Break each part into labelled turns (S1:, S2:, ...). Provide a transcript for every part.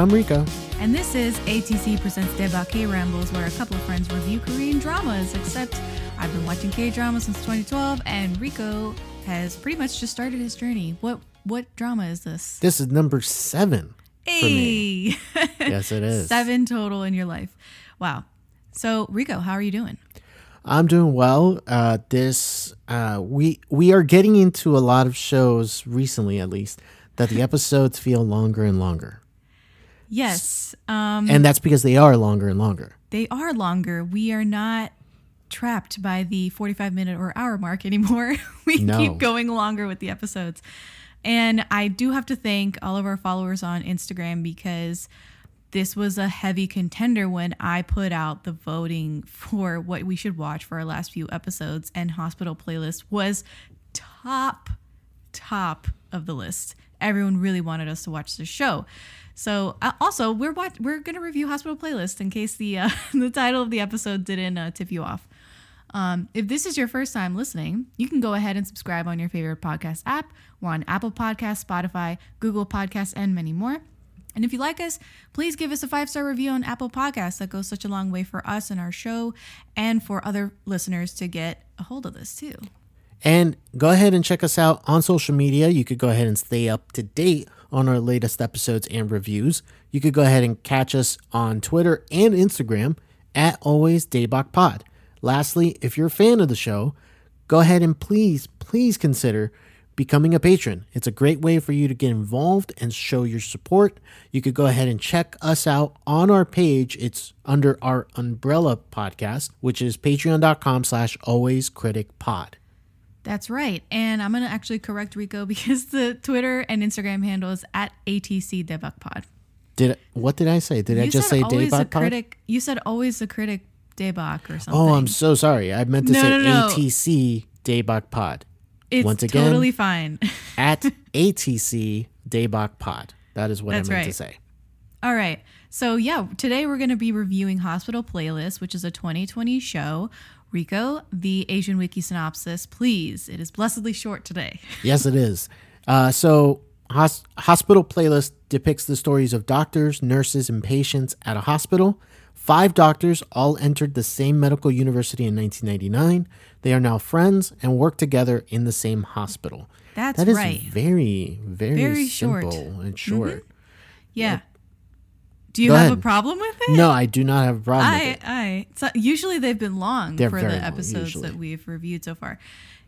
S1: I'm Rico.
S2: And this is ATC Presents Debak Rambles, where a couple of friends review Korean dramas. Except I've been watching K dramas since 2012, and Rico has pretty much just started his journey. What what drama is this?
S1: This is number seven.
S2: Hey,
S1: Yes, it is.
S2: seven total in your life. Wow. So Rico, how are you doing?
S1: I'm doing well. Uh, this uh, we we are getting into a lot of shows recently, at least, that the episodes feel longer and longer,
S2: Yes, um,
S1: and that's because they are longer and longer.
S2: they are longer. We are not trapped by the 45 minute or hour mark anymore. we
S1: No.
S2: keep going longer with the episodes. And I do have to thank all of our followers on Instagram because this was a heavy contender when I put out the voting for what we should watch for our last few episodes and Hospital Playlist was top top of the list. Everyone really wanted us to watch the show. So uh, also we're watch- we're to review Hospital Playlist in case the uh, the title of the episode didn't uh, tip you off. Um, if this is your first time listening, you can go ahead and subscribe on your favorite podcast app. We're on Apple Podcasts, Spotify, Google Podcasts, and many more. And if you like us, please give us a five star review on Apple Podcasts. That goes such a long way for us and our show, and for other listeners to get a hold of this too.
S1: And go ahead and check us out on social media. You could go ahead and stay up to date on our latest episodes and reviews. You could go ahead and catch us on Twitter and Instagram at always Debak Pod. Lastly, if you're a fan of the show, go ahead and please, please consider becoming a patron. It's a great way for you to get involved and show your support. You could go ahead and check us out on our page. It's under our umbrella podcast, which is patreon.com slash always critic pod.
S2: That's right. And I'm going to actually correct Rico because the Twitter and Instagram handle is at ATC Debakpod.
S1: Did what did I say? Did I just
S2: said
S1: say Pod?
S2: critic. You said always a critic Debak or something.
S1: Oh, I'm so sorry. I meant to
S2: No,
S1: say
S2: no, no.
S1: ATC Debak Pod.
S2: it's
S1: once again-
S2: totally fine.
S1: At ATC Debak Pod. That is what
S2: That's
S1: I meant to say.
S2: All right. So, yeah, today we're going to be reviewing Hospital Playlist, which is a 2020 show. Rico, the Asian Wiki synopsis, please. It is blessedly short today.
S1: Yes, it is. Uh, so, hos- Hospital Playlist depicts the stories of doctors, nurses, and patients at a hospital. Five doctors all entered the same medical university in 1999. They are now friends and work together in the same hospital.
S2: That's
S1: That is
S2: right.
S1: very, very,
S2: Very
S1: simple
S2: short. Mm-hmm.
S1: and short.
S2: Yeah. Do you
S1: Go
S2: have
S1: ahead.
S2: a problem with it?
S1: No, I do not have a problem with
S2: I,
S1: it.
S2: I. So usually they've been long
S1: They're
S2: for the episodes
S1: usually.
S2: that we've reviewed so far.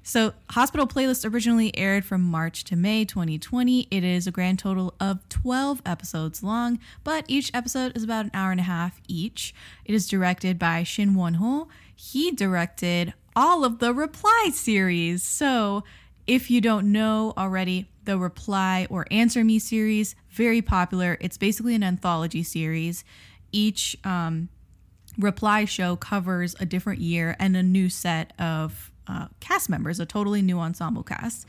S2: So, Hospital Playlist originally aired from March to May 2020. It is a grand total of 12 episodes long, but each episode is about an hour and a half each. It is directed by Shin Won Ho. He directed all of the Reply series. So, if you don't know already, the Reply or Answer Me series, very popular. It's basically an anthology series. Each um, reply show covers a different year and a new set of uh, cast members, a totally new ensemble cast.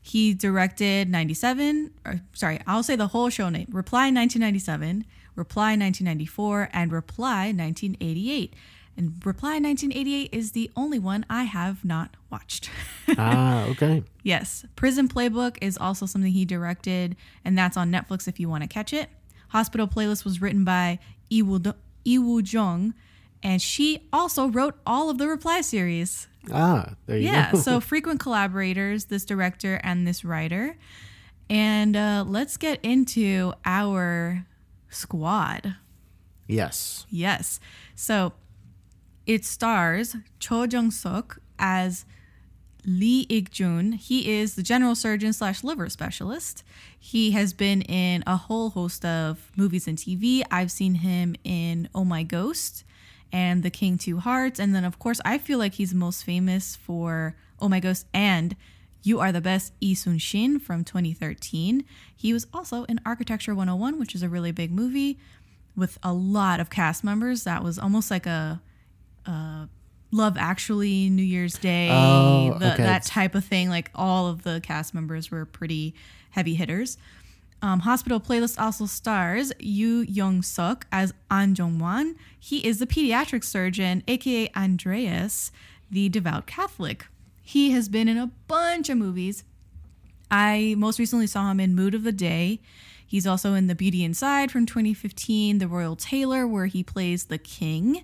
S2: He directed 97, or sorry, I'll say the whole show name Reply 1997, Reply 1994, and Reply 1988. And Reply 1988 is the only one I have not watched.
S1: ah, okay.
S2: Yes. Prison Playbook is also something he directed, and that's on Netflix if you want to catch it. Hospital Playlist was written by Iwoo Lee Woo Jung, and she also wrote all of the Reply series.
S1: Ah, there you
S2: Yeah,
S1: go.
S2: Yeah, so frequent collaborators, this director and this writer. And uh, let's get into our squad.
S1: yes.
S2: Yes. So it stars Cho Jung Suk as Lee Ik Jun. He is the general surgeon slash liver specialist. He has been in a whole host of movies and TV. I've seen him in Oh My Ghost and The King Two Hearts. And then, of course, I feel like he's most famous for Oh My Ghost and You Are the Best Lee Sun Shin from 2013. He was also in Architecture 101, which is a really big movie with a lot of cast members. That was almost like a, a Love Actually, New Year's Day,
S1: Oh,
S2: the,
S1: okay.
S2: that type of thing. Like all of the cast members were pretty heavy hitters. Um, Hospital Playlist also stars Yu Young Suk as An Jong Wan. He is the pediatric surgeon, aka Andreas, the devout Catholic. He has been in a bunch of movies. I most recently saw him in Mood of the Day. He's also in The Beauty Inside from 2015, The Royal Tailor, where he plays the king.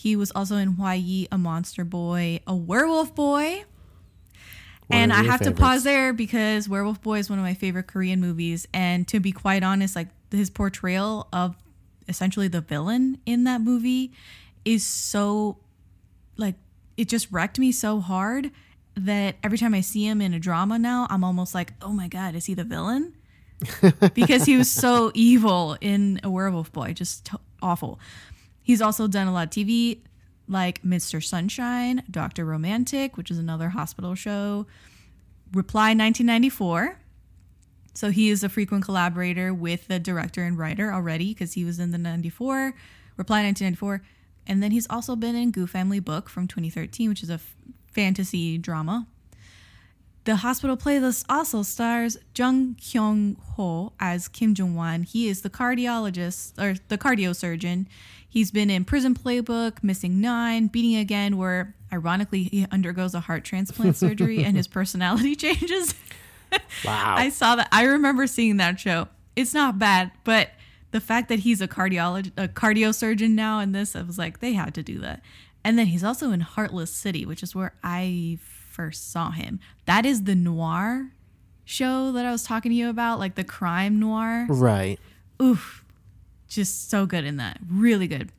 S2: He was also in Why A Monster Boy, A Werewolf Boy.
S1: One
S2: and I have to pause there because Werewolf Boy is one of my favorite Korean movies. And to be quite honest, like his portrayal of essentially the villain in that movie is so like it just wrecked me so hard that every time I see him in a drama now, I'm almost like, oh my god, is he the villain? because he was so evil in a Werewolf Boy, just t- awful. He's also done a lot of TV, like Mr. Sunshine, Doctor Romantic, which is another hospital show, Reply 1994. So he is a frequent collaborator with the director and writer already because he was in the 94, Reply 1994. And then he's also been in Goo Family Book from 2013, which is a f- fantasy drama. The hospital playlist also stars Jung Kyung Ho as Kim Jong Wan. He is the cardiologist or the cardiosurgeon. He's been in Prison Playbook, Missing Nine, Beating Again, where ironically he undergoes a heart transplant surgery and his personality changes.
S1: Wow.
S2: I saw that. I remember seeing that show. It's not bad, but the fact that he's a cardiologist, a cardio surgeon now in this, I was like, they had to do that. And then he's also in Heartless City, which is where I first saw him. That is the noir show that I was talking to you about, like the crime noir.
S1: right.
S2: Oof, just so good in that. Really good.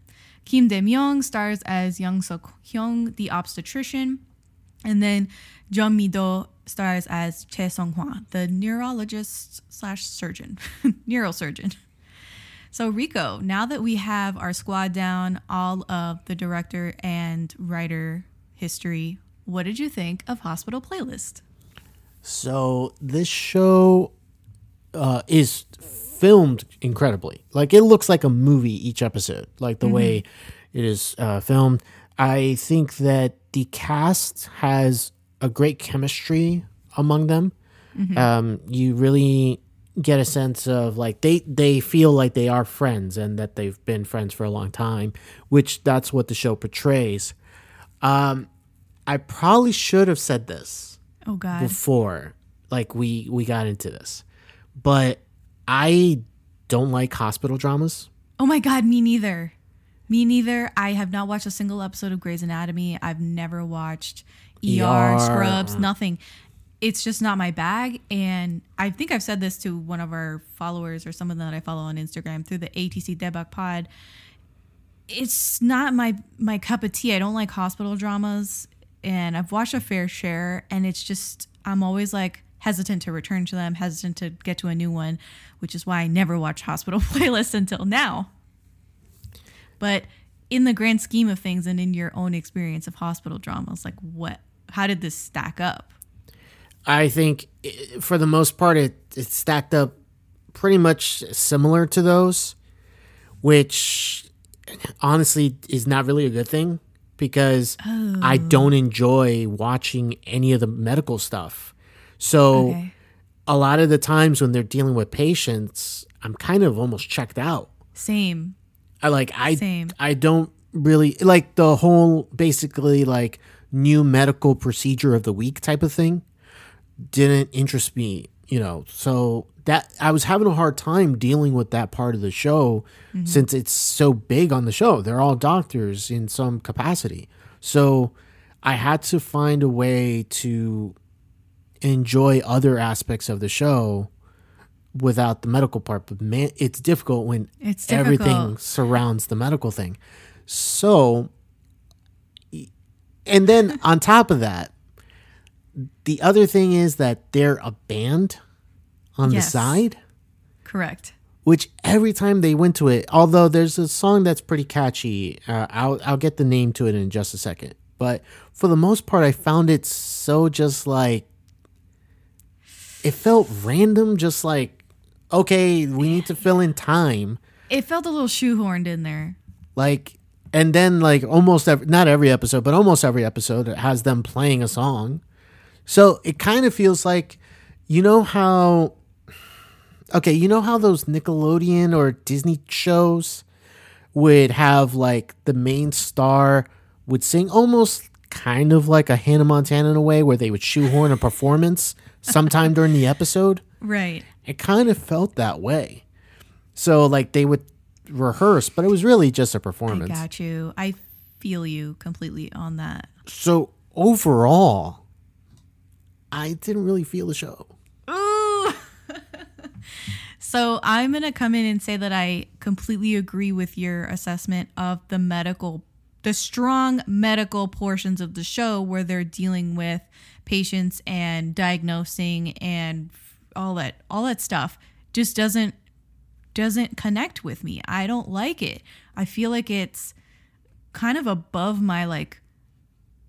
S2: Kim Dae Myung stars as Young Suk Hyung, the obstetrician, and then Jung Mi Do stars as Che Sung Hwa, the neurologist slash surgeon, neurosurgeon. So Rico, now that we have our squad down, all of the director and writer history, what did you think of Hospital Playlist?
S1: So this show uh, is filmed incredibly. Like it looks like a movie each episode. Like the way it is uh, filmed. I think that the cast has a great chemistry among them. Um, you really get a sense of like they they feel like they are friends and that they've been friends for a long time, which that's what the show portrays. Um, I probably should have said this
S2: Oh God,
S1: before like we we got into this but i don't like hospital dramas
S2: Oh my god, me neither. Me neither. I have not watched a single episode of Grey's Anatomy. I've never watched ER,
S1: ER.
S2: Scrubs, nothing. It's just not my bag. And I think I've said this to one of our followers or someone that I follow on Instagram through the ATC Debak Pod. It's not my my cup of tea. I don't like hospital dramas, and I've watched a fair share, and it's just I'm always like hesitant to return to them, hesitant to get to a new one, which is why I never watch hospital playlists until now. But in the grand scheme of things and in your own experience of hospital dramas, like what how did this stack up?
S1: i think eh, for the most part it, it stacked up pretty much similar to those which honestly is not really a good thing because i oh. don't enjoy watching any of the medical stuff so
S2: Okay.
S1: a lot of the times when they're dealing with patients i'm kind of almost checked out
S2: Same.
S1: I like I
S2: Same.
S1: I don't really like the whole basically like new medical procedure of the week type of thing didn't interest me, you know. So that I was having a hard time dealing with that part of the show mm-hmm. since it's so big on the show. They're all doctors in some capacity. So I had to find a way to enjoy other aspects of the show without the medical part but man it's difficult when
S2: It's
S1: everything surrounds the medical thing so and then on top of that the other thing is that they're a band on
S2: Yes.
S1: the side
S2: Correct.
S1: which every time they went to it although there's a song that's pretty catchy uh, I'll, I'll get the name to it in just a second but for the most part i found it so just like it felt random just like okay we need to fill in time.
S2: It felt a little shoehorned in there.
S1: like and then like almost every, not every episode but almost every episode it has them playing a song. So it kind of feels like you know how okay you know how those nickelodeon or disney shows would have like the main star would sing almost kind of like a hannah montana in a way where they would shoehorn a performance sometime during the episode.
S2: Right.
S1: It kind of felt that way. So like they would rehearse, but it was really just a performance.
S2: I got you. I feel you completely on that.
S1: So overall, I didn't really feel the show.
S2: Ooh. so I'm going to come in and say that I completely agree with your assessment of the medical, the strong medical portions of the show where they're dealing with patients and diagnosing and all that, all that stuff just doesn't doesn't connect with me. I don't like it. I feel like it's kind of above my like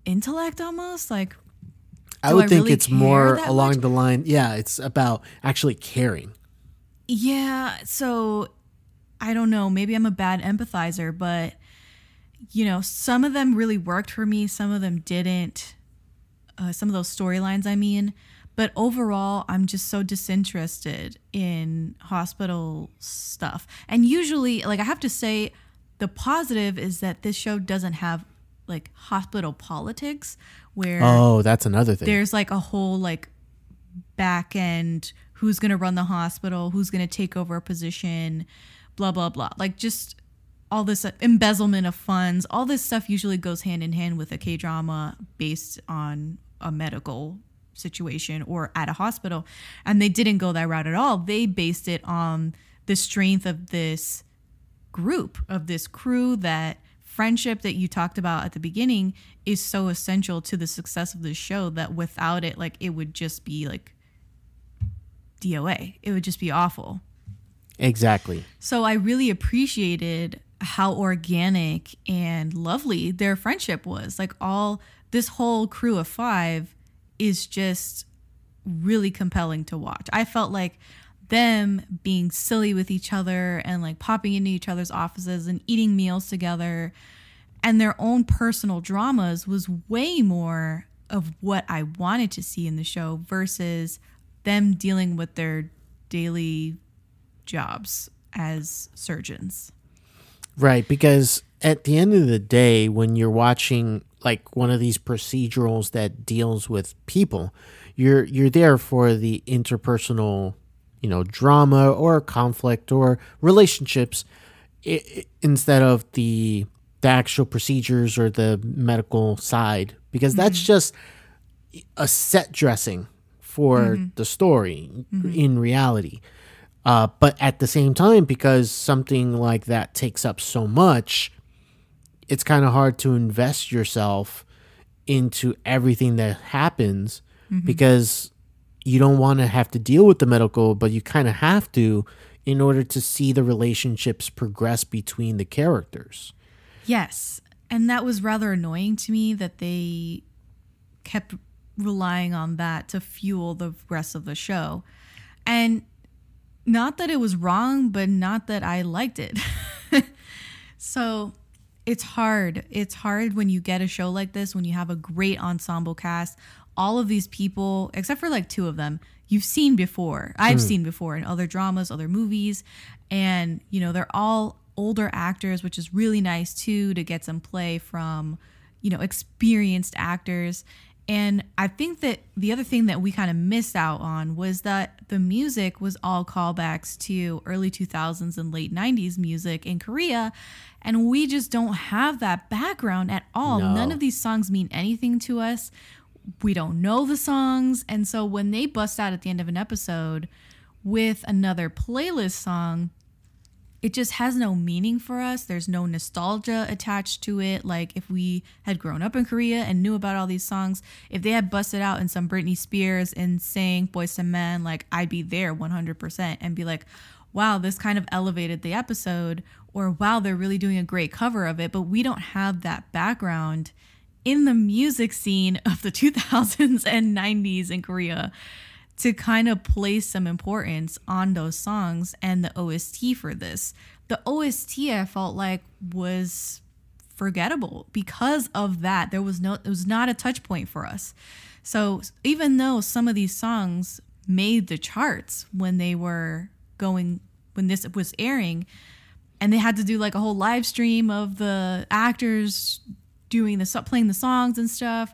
S2: intellect almost like
S1: I would
S2: I
S1: think
S2: really
S1: it's more along
S2: much?
S1: the line. Yeah, it's about actually caring.
S2: Yeah, so I don't know. Maybe I'm a bad empathizer, but you know, some of them really worked for me, some of them didn't. Uh, some of those storylines, I mean. But overall, I'm just so disinterested in hospital stuff. And usually, like, I have to say, the positive is that this show doesn't have like hospital politics where
S1: Oh, that's another thing.
S2: there's like a whole like back end who's going to run the hospital who's going to take over a position blah blah blah like just all this embezzlement of funds all this stuff usually goes hand in hand with a k-drama based on a medical situation or at a hospital and they didn't go that route at all they based it on the strength of this group of this crew that friendship that you talked about at the beginning is so essential to the success of the show that without it like it would just be like DOA it would just be awful
S1: exactly.
S2: so I really appreciated how organic and lovely their friendship was. Like all this whole crew of five is just really compelling to watch. I felt like them being silly with each other and like popping into each other's offices and eating meals together and their own personal dramas was way more of what I wanted to see in the show versus them dealing with their daily jobs as surgeons.
S1: Right, because at the end of the day, when you're watching like one of these procedurals that deals with people, you're you're there for the interpersonal, you know, drama or conflict or relationships, instead of the the actual procedures or the medical side, because that's mm-hmm. just a set dressing for mm-hmm. the story mm-hmm. in reality. Uh, but at the same time, because something like that takes up so much, it's kind of hard to invest yourself into everything that happens mm-hmm. because you don't want to have to deal with the medical, but you kind of have to in order to see the relationships progress between the characters.
S2: Yes. And that was rather annoying to me that they kept relying on that to fuel the rest of the show. And not that it was wrong, but not that I liked it. so it's hard. It's hard when you get a show like this, when you have a great ensemble cast. All of these people, except for like two of them, you've seen before. I've hmm. seen before in other dramas, other movies. And, you know, they're all older actors, which is really nice too to get some play from, you know, experienced actors. And I think that the other thing that we kind of missed out on was that the music was all callbacks to early 2000s and late 90s music in Korea. And we just don't have that background at all.
S1: No.
S2: None of these songs mean anything to us. We don't know the songs. And so when they bust out at the end of an episode with another playlist song, it just has no meaning for us. There's no nostalgia attached to it. Like if we had grown up in Korea and knew about all these songs, if they had busted out in some Britney Spears and sang Boyz II Men, like I'd be there 100% and be like, wow, this kind of elevated the episode, or wow, they're really doing a great cover of it. But we don't have that background in the music scene of the 2000s and 90s in Korea to kind of place some importance on those songs and the OST for this. The OST I felt like was forgettable because of that. There was no it was not a touch point for us. So even though some of these songs made the charts when they were going when this was airing and they had to do like a whole live stream of the actors doing the playing the songs and stuff.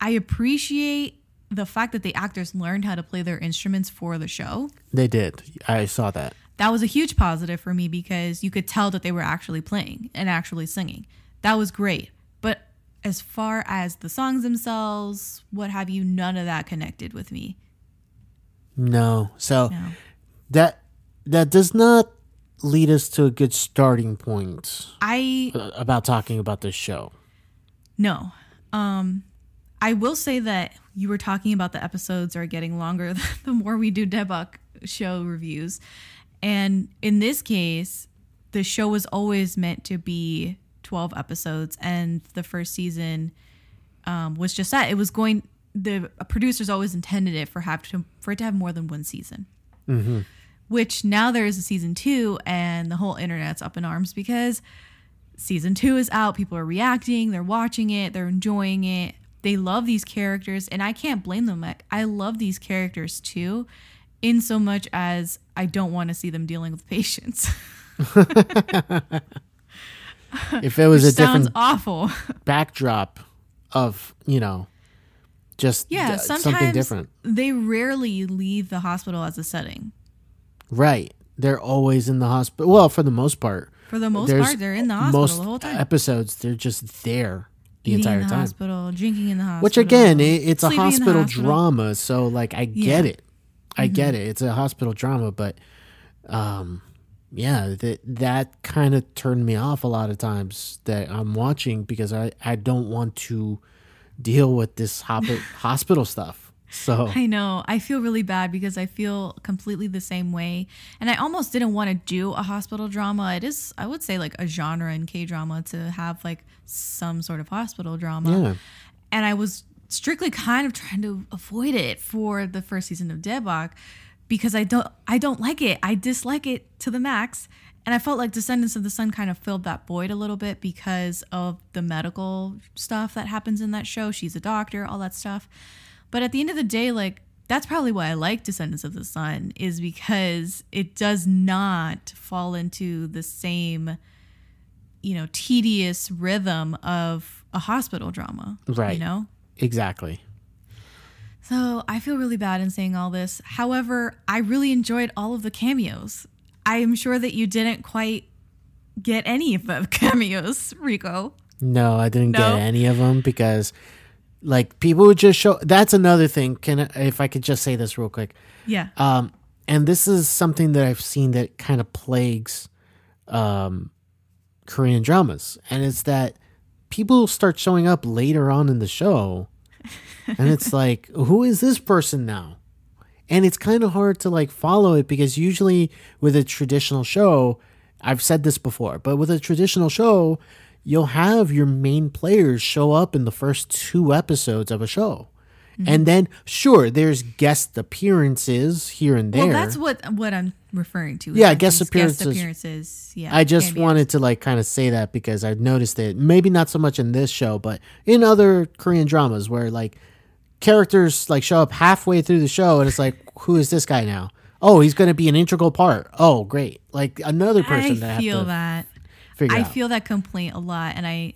S2: I appreciate the fact that the actors learned how to play their instruments for the show.
S1: They did. I saw that.
S2: That was a huge positive for me because you could tell that they were actually playing and actually singing. That was great. But as far as the songs themselves, what have you, none of that connected with me.
S1: No. So
S2: No.
S1: that that does not lead us to a good starting point
S2: I
S1: about talking about this show.
S2: No. Um I will say that you were talking about the episodes are getting longer the more we do Debak show reviews. And in this case, the show was always meant to be 12 episodes and the first season um, was just that. It was going the producers always intended it for have to for it to have more than one season. Which now there is a season 2 and the whole internet's up in arms because season two is out. People are reacting, they're watching it, they're enjoying it. They love these characters, and I can't blame them. Like, I love these characters too, in so much as I don't want to see them dealing with patients.
S1: If it was a
S2: Sounds
S1: different
S2: awful.
S1: backdrop of, you know, just
S2: Yeah,
S1: uh,
S2: sometimes
S1: something different.
S2: they rarely leave the hospital as a setting.
S1: Right. They're always in the hospital. Well, for the most part.
S2: For the most
S1: There's
S2: part, they're in the hospital
S1: most
S2: the whole time.
S1: episodes, they're just there the
S2: Eating
S1: entire
S2: the
S1: time.
S2: hospital, drinking in the hospital.
S1: Which again, it, it's a hospital,
S2: hospital.
S1: drama, so like I get
S2: Yeah. Mm-hmm.
S1: it. I get it. It's a hospital drama, but um yeah, that that kind of turned me off a lot of times that I'm watching because I I don't want to deal with this hospital stuff. So
S2: I know. I feel really bad because I feel completely the same way. And I almost didn't want to do a hospital drama. It is, I would say, like a genre in K drama to have like some sort of hospital drama.
S1: yeah.
S2: And I was strictly kind of trying to avoid it for the first season of Debak because I don't I don't like it. I dislike it to the max. And I felt like Descendants of the Sun kind of filled that void a little bit because of the medical stuff that happens in that show. She's a doctor, all that stuff. But at the end of the day, like that's probably why I like Descendants of the Sun is because it does not fall into the same, you know, tedious rhythm of a hospital drama.
S1: Right.
S2: You know?
S1: Exactly.
S2: So I feel really bad in saying all this. However, I really enjoyed all of the cameos. I am sure that you didn't quite get any of the cameos, Rico.
S1: No, I didn't
S2: No?
S1: get any of them because like people would just show that's another thing. Can I, if I could just say this real quick.
S2: Yeah.
S1: Um, and this is something that I've seen that kind of plagues um, Korean dramas, and it's that people start showing up later on in the show, and it's like, who is this person now? And it's kind of hard to like follow it because usually with a traditional show, I've said this before, but with a traditional show, you'll have your main players show up in the first two episodes of a show.
S2: Mm-hmm.
S1: And then, sure, there's guest appearances here and there.
S2: well, that's what what I'm referring to.
S1: Yeah, guest appearances.
S2: appearances. Yeah.
S1: I just wanted to like kind of say that because I've noticed it. Maybe not so much in this show, but in other Korean dramas where like characters like show up halfway through the show and it's like, who is this guy now? Oh, he's going to be an integral part. Oh, great! Like another person that I
S2: I feel that.
S1: Figure
S2: I
S1: out.
S2: feel that complaint a lot, and I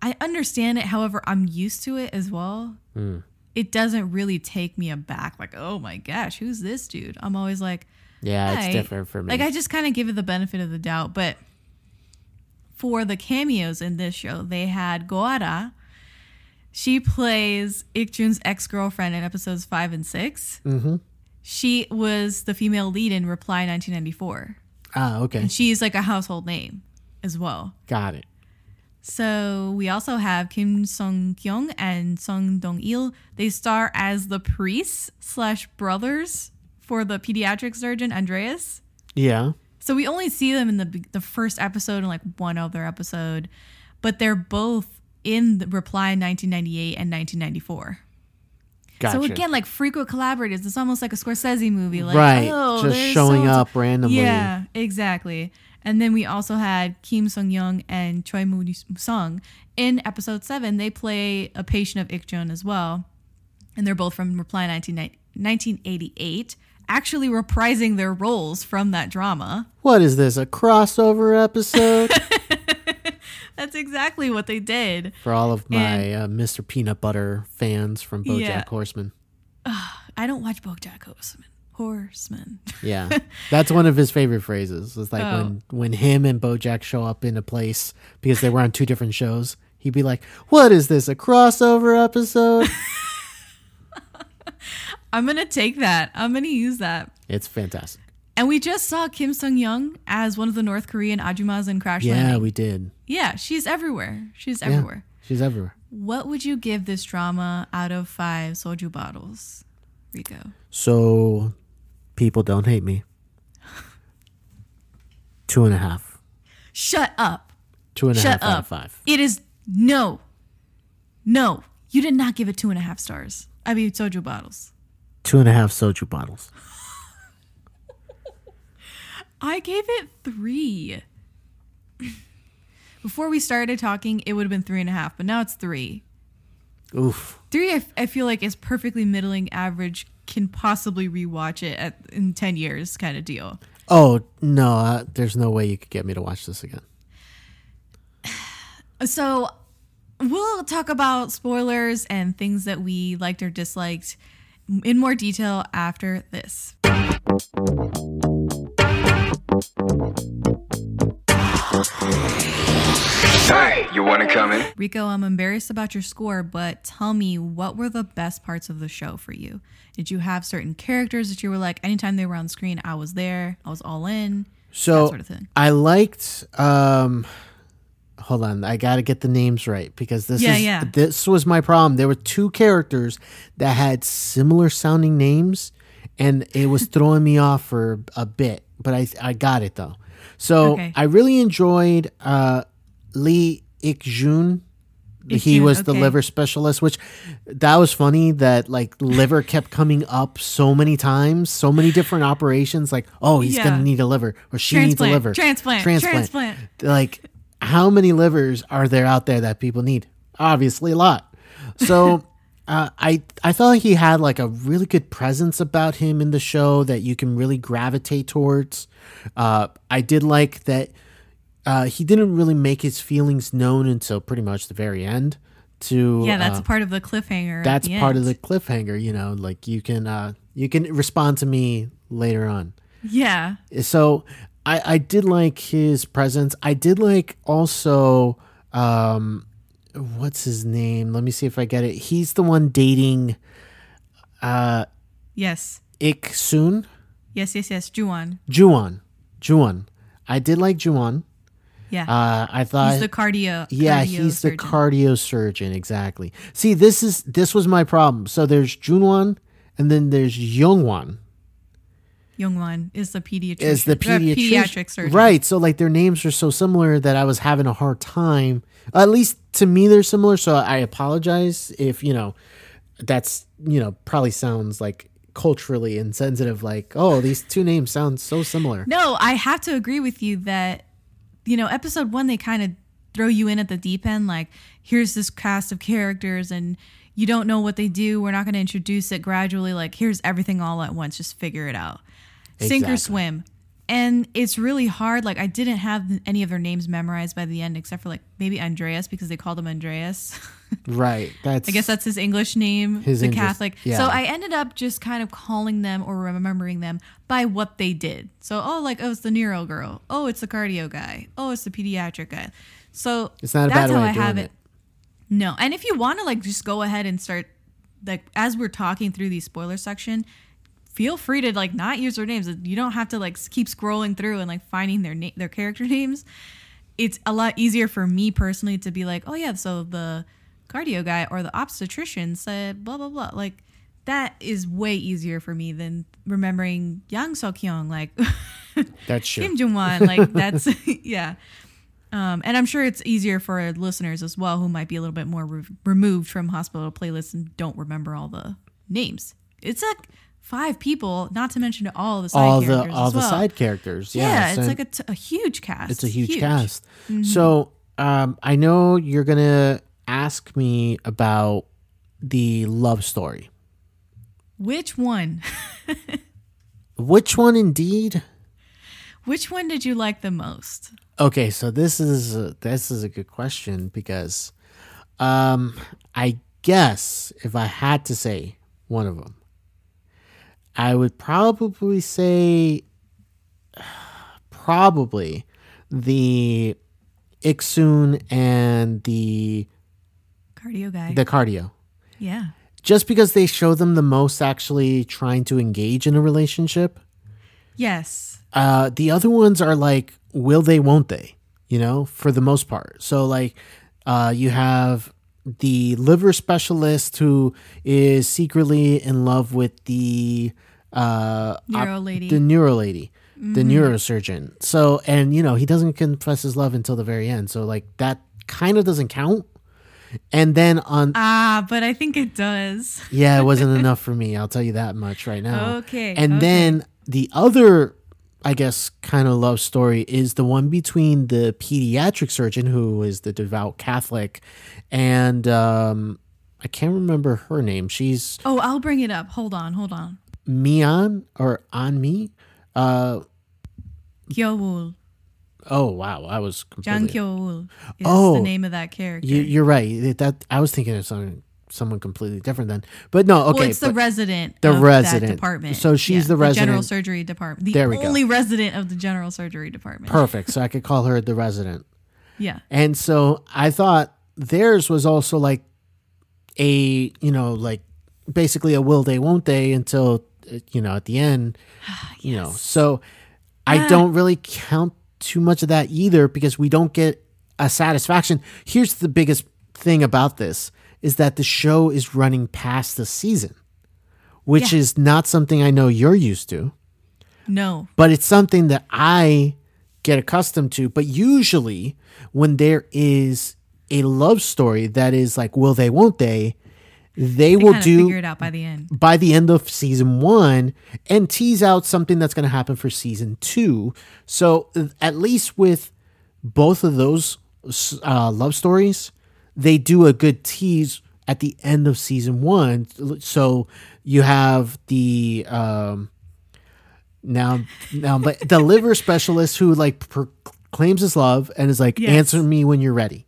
S2: I understand it. However, I'm used to it as well.
S1: Hmm.
S2: It doesn't really take me aback. Like, oh my gosh, who's this dude? I'm always like,
S1: yeah, it's different for me.
S2: Like I just kind of give it the benefit of the doubt. But for the cameos in this show, they had Go Ara. She plays Ikjun's ex girlfriend in episodes five and 6 Mm-hmm. She was the female lead in Reply 1994.
S1: ah, okay,
S2: And she's like a household name as well.
S1: got it.
S2: So we also have Kim Sung Kyun and Sung Dong Il. They star as the priests slash brothers for the pediatric surgeon Andreas.
S1: Yeah,
S2: So we only see them in the the first episode and like one other episode, but they're both in the Reply 1998 and 1994.
S1: gotcha.
S2: So again, like frequent collaborators. It's almost like a Scorsese movie. Like,
S1: right,
S2: oh,
S1: just showing
S2: so-and-so-
S1: up randomly.
S2: Yeah, exactly. And then we also had Kim Sun Young and Choi Moo Sung in episode seven. They play a patient of Ikjun as well, and they're both from Reply 1988, actually reprising their roles from that drama.
S1: What is this? A crossover episode
S2: That's exactly what they did.
S1: for all of my uh, Mr. Peanut Butter fans from BoJack
S2: Yeah.
S1: Horseman.
S2: I don't watch BoJack Horseman. Horseman.
S1: Yeah, that's one of his favorite phrases. It's like
S2: Oh.
S1: when when him and BoJack show up in a place because they were on two different shows. He'd be like, "What is this? A crossover episode?"
S2: I'm gonna take that. I'm gonna use that.
S1: it's fantastic.
S2: And we just saw Kim Sun Young as one of the North Korean Ajumas in Crash
S1: Yeah,
S2: Landing.
S1: we did.
S2: yeah, she's everywhere. She's
S1: Yeah,
S2: everywhere.
S1: she's everywhere.
S2: What would you give this drama out of five soju bottles, Rico?
S1: So, people don't hate me. Two and a half.
S2: Shut up.
S1: Two and a half
S2: Shut
S1: out
S2: up.
S1: of five.
S2: It is no, no. You did not give it two and a half stars. I mean soju bottles.
S1: Two and a half soju bottles.
S2: I gave it three. Before we started talking, it would have been three and a half, but now it's three.
S1: Oof.
S2: Three, I, f- I feel like is perfectly middling average. Can possibly rewatch it at, in ten years, kind of deal.
S1: Oh no, uh, there's no way you could get me to watch this again.
S2: So we'll talk about spoilers and things that we liked or disliked in more detail after this.
S3: Hey, you want to come in?
S2: Rico, I'm embarrassed about your score, but tell me what were the best parts of the show for you? Did you have certain characters that you were like, anytime they were on screen, I was there, I was all in?
S1: So
S2: That sort of thing.
S1: I liked. Um, hold on, I got to get the names right because this
S2: Yeah,
S1: is
S2: yeah.
S1: this was my problem. There were two characters that had similar sounding names, and it was throwing me off for a bit. But I I got it though. So
S2: Okay.
S1: I really enjoyed uh, Lee Ik Jun. He was the liver specialist, which that was funny that like liver kept coming up so many times, so many different operations. Like, oh, he's
S2: Yeah.
S1: gonna need a liver, or she needs a
S2: Transplant,
S1: liver,
S2: transplant, transplant.
S1: Like, how many livers are there out there that people need? Obviously, a lot. So, uh, I I felt like he had like a really good presence about him in the show that you can really gravitate towards. Uh, I did like that uh, he didn't really make his feelings known until pretty much the very end. To
S2: Yeah, that's
S1: uh,
S2: part of the cliffhanger.
S1: that's
S2: the
S1: part of the cliffhanger. You know, like you can uh, you can respond to me later on
S2: Yeah.
S1: so I, I did like his presence. I did like also um what's his name? Let me see if I get it. He's the one dating Uh,
S2: Yes.
S1: Ik Soon.
S2: Yes, yes, yes. Juan.
S1: Juwon. Juwon. I did like Juwon.
S2: Yeah.
S1: Uh I thought
S2: he's the cardio.
S1: yeah,
S2: cardio
S1: he's
S2: surgeon.
S1: the cardio surgeon exactly. See, this is this was my problem. So there's Junwon and then there's Youngwon.
S2: Youngwon is the pediatrician.
S1: is the pediatrician.
S2: pediatric surgeon.
S1: Right. So like their names are so similar that I was having a hard time. At least to me they're similar, so I apologize if, you know, that's, you know, probably sounds like culturally insensitive like, oh, these two names sound so similar.
S2: No, I have to agree with you that, you know, episode one, they kind of throw you in at the deep end. Like, here's this cast of characters, and you don't know what they do. We're not going to introduce it gradually. Like, here's everything all at once. Just figure it out. Sink or swim. And it's really hard. Like, I didn't have any of their names memorized by the end, except for like maybe Andreas because they called him Andreas.
S1: Right. That's
S2: I guess that's his English name,
S1: His
S2: the
S1: English-
S2: Catholic.
S1: yeah.
S2: So I ended up just kind of calling them or remembering them by what they did. So oh, like oh, it's the neuro girl. Oh, it's the cardio guy. Oh, it's the pediatric guy. So
S1: It's not a
S2: that's
S1: bad
S2: how
S1: way
S2: I have it.
S1: it.
S2: No, and if you want to like just go ahead and start like as we're talking through the spoiler section, feel free to like not use their names. You don't have to like keep scrolling through and like finding their name, their character names. It's a lot easier for me personally to be like, oh yeah, so the cardio guy or the obstetrician said blah blah blah. Like that is way easier for me than remembering Yang So Kyung like
S1: that's.
S2: Kim Jong Won. Like that's yeah. Um, and I'm sure it's easier for listeners as well who might be a little bit more re- removed from hospital playlists and don't remember all the names. It's like five people, not to mention all the side
S1: all the
S2: characters
S1: all the side characters.
S2: Yeah,
S1: yes,
S2: it's
S1: and-
S2: like a, t- a huge cast.
S1: It's a huge, cast. So um, I know you're gonna ask me about the love story.
S2: Which one?
S1: Which one, indeed?
S2: Which one did you like the most?
S1: Okay, so this is a, this is a good question because, um, I guess if I had to say one of them, I would probably say probably the Iksun and the
S2: Cardio guy.
S1: the cardio.
S2: yeah.
S1: Just because they show them the most actually trying to engage in a relationship.
S2: Yes.
S1: Uh, the other ones are like, will they, won't they? You know, for the most part. So, like, uh, you have the liver specialist who is secretly in love with the uh,
S2: Neuro lady.
S1: the neuro lady, the neurosurgeon. So, and you know, he doesn't confess his love until the very end. So, like, that kind of doesn't count. And then on,
S2: Ah, but I think it does.
S1: yeah, it wasn't enough for me. I'll tell you that much right now.
S2: Okay,
S1: And
S2: okay.
S1: then the other, I guess, kind of love story is the one between the pediatric surgeon, who is the devout Catholic, and um, I can't remember her name. She's
S2: Oh, I'll bring it up. Hold on, hold on.
S1: Mian or Anmi. Uh,
S2: Kyoul.
S1: oh wow, I was completely.
S2: Kyoul is
S1: Oh.
S2: the name of that character.
S1: You, you're right. That I was thinking of someone someone completely different then. But no, okay.
S2: well, it's the resident.
S1: The
S2: of
S1: resident.
S2: Department.
S1: So she's the resident.
S2: general surgery department. The
S1: There we go.
S2: only resident of the general surgery department.
S1: perfect. So I could call her the resident.
S2: yeah.
S1: And so I thought theirs was also like a, you know, like basically a will they, won't they until, uh, you know, at the end, you know. So I don't really count too much of that either because we don't get a satisfaction. Here's the biggest thing about this is that the show is running past the season, which
S2: Yeah.
S1: is not something I know you're used to
S2: No.
S1: but it's something that I get accustomed to. But usually, when there is a love story that is like, will they, won't they, they,
S2: They
S1: will do
S2: figure it out by the end.
S1: by the end of season one and tease out something that's going to happen for season two. So, uh, at least with both of those uh, love stories, they do a good tease at the end of season one. So, you have the. Um, now, now, but the liver specialist who like proclaims his love and is like,
S2: Yes.
S1: "Answer me when you're ready."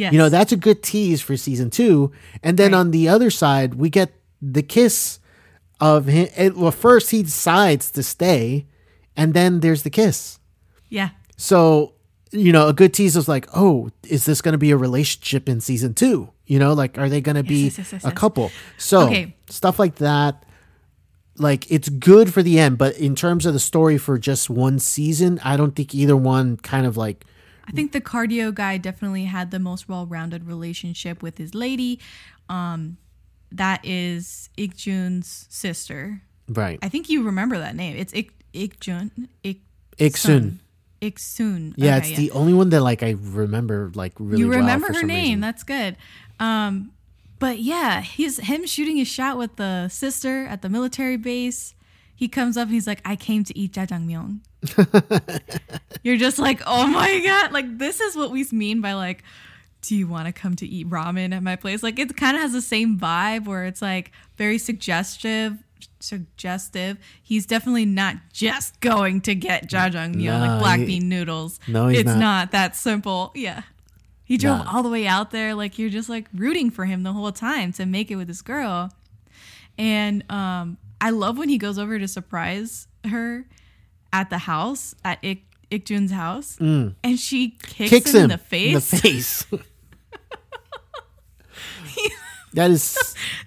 S2: Yes.
S1: You know, that's a good tease for season two. And then
S2: Right.
S1: on the other side, we get the kiss of him. It, well, first he decides to stay, and then there's the kiss.
S2: Yeah.
S1: So, you know, a good tease was like, oh, is this going to be a relationship in season two? You know, like, are they going to be
S2: yes, yes, yes,
S1: a couple? So,
S2: Okay.
S1: stuff like that. Like, it's good for the end, but in terms of the story for just one season, I don't think either one kind of like
S2: I think the cardio guy definitely had the most well-rounded relationship with his lady. Um, that is Ik-jun's sister.
S1: right.
S2: I think you remember that name. It's Ik Ik-jun. Ik
S1: Iksun.
S2: Ik-sun.
S1: Yeah,
S2: Okay,
S1: it's the only one that like I remember like really.
S2: you
S1: well
S2: remember
S1: for
S2: her name.
S1: reason.
S2: That's good. Um, but yeah, he's him shooting his shot with the sister at the military base. He comes up and he's like, "I came to eat jajangmyeon." You're just like, "Oh my god!" Like this is what we mean by like, "Do you want to come to eat ramen at my place?" Like it kind of has the same vibe where it's like very suggestive. Suggestive. He's definitely not just going to get jajangmyeon
S1: No,
S2: like black
S1: he-
S2: bean noodles.
S1: No, he's
S2: it's
S1: not.
S2: not that simple. Yeah. He drove all the way out there. Like you're just like rooting for him the whole time to make it with this girl. And um, I love when he goes over to surprise her at the house, at Ik, Ik-jun's house. And she kicks,
S1: Mm. kicks
S2: him,
S1: him
S2: in the face.
S1: In the face. that is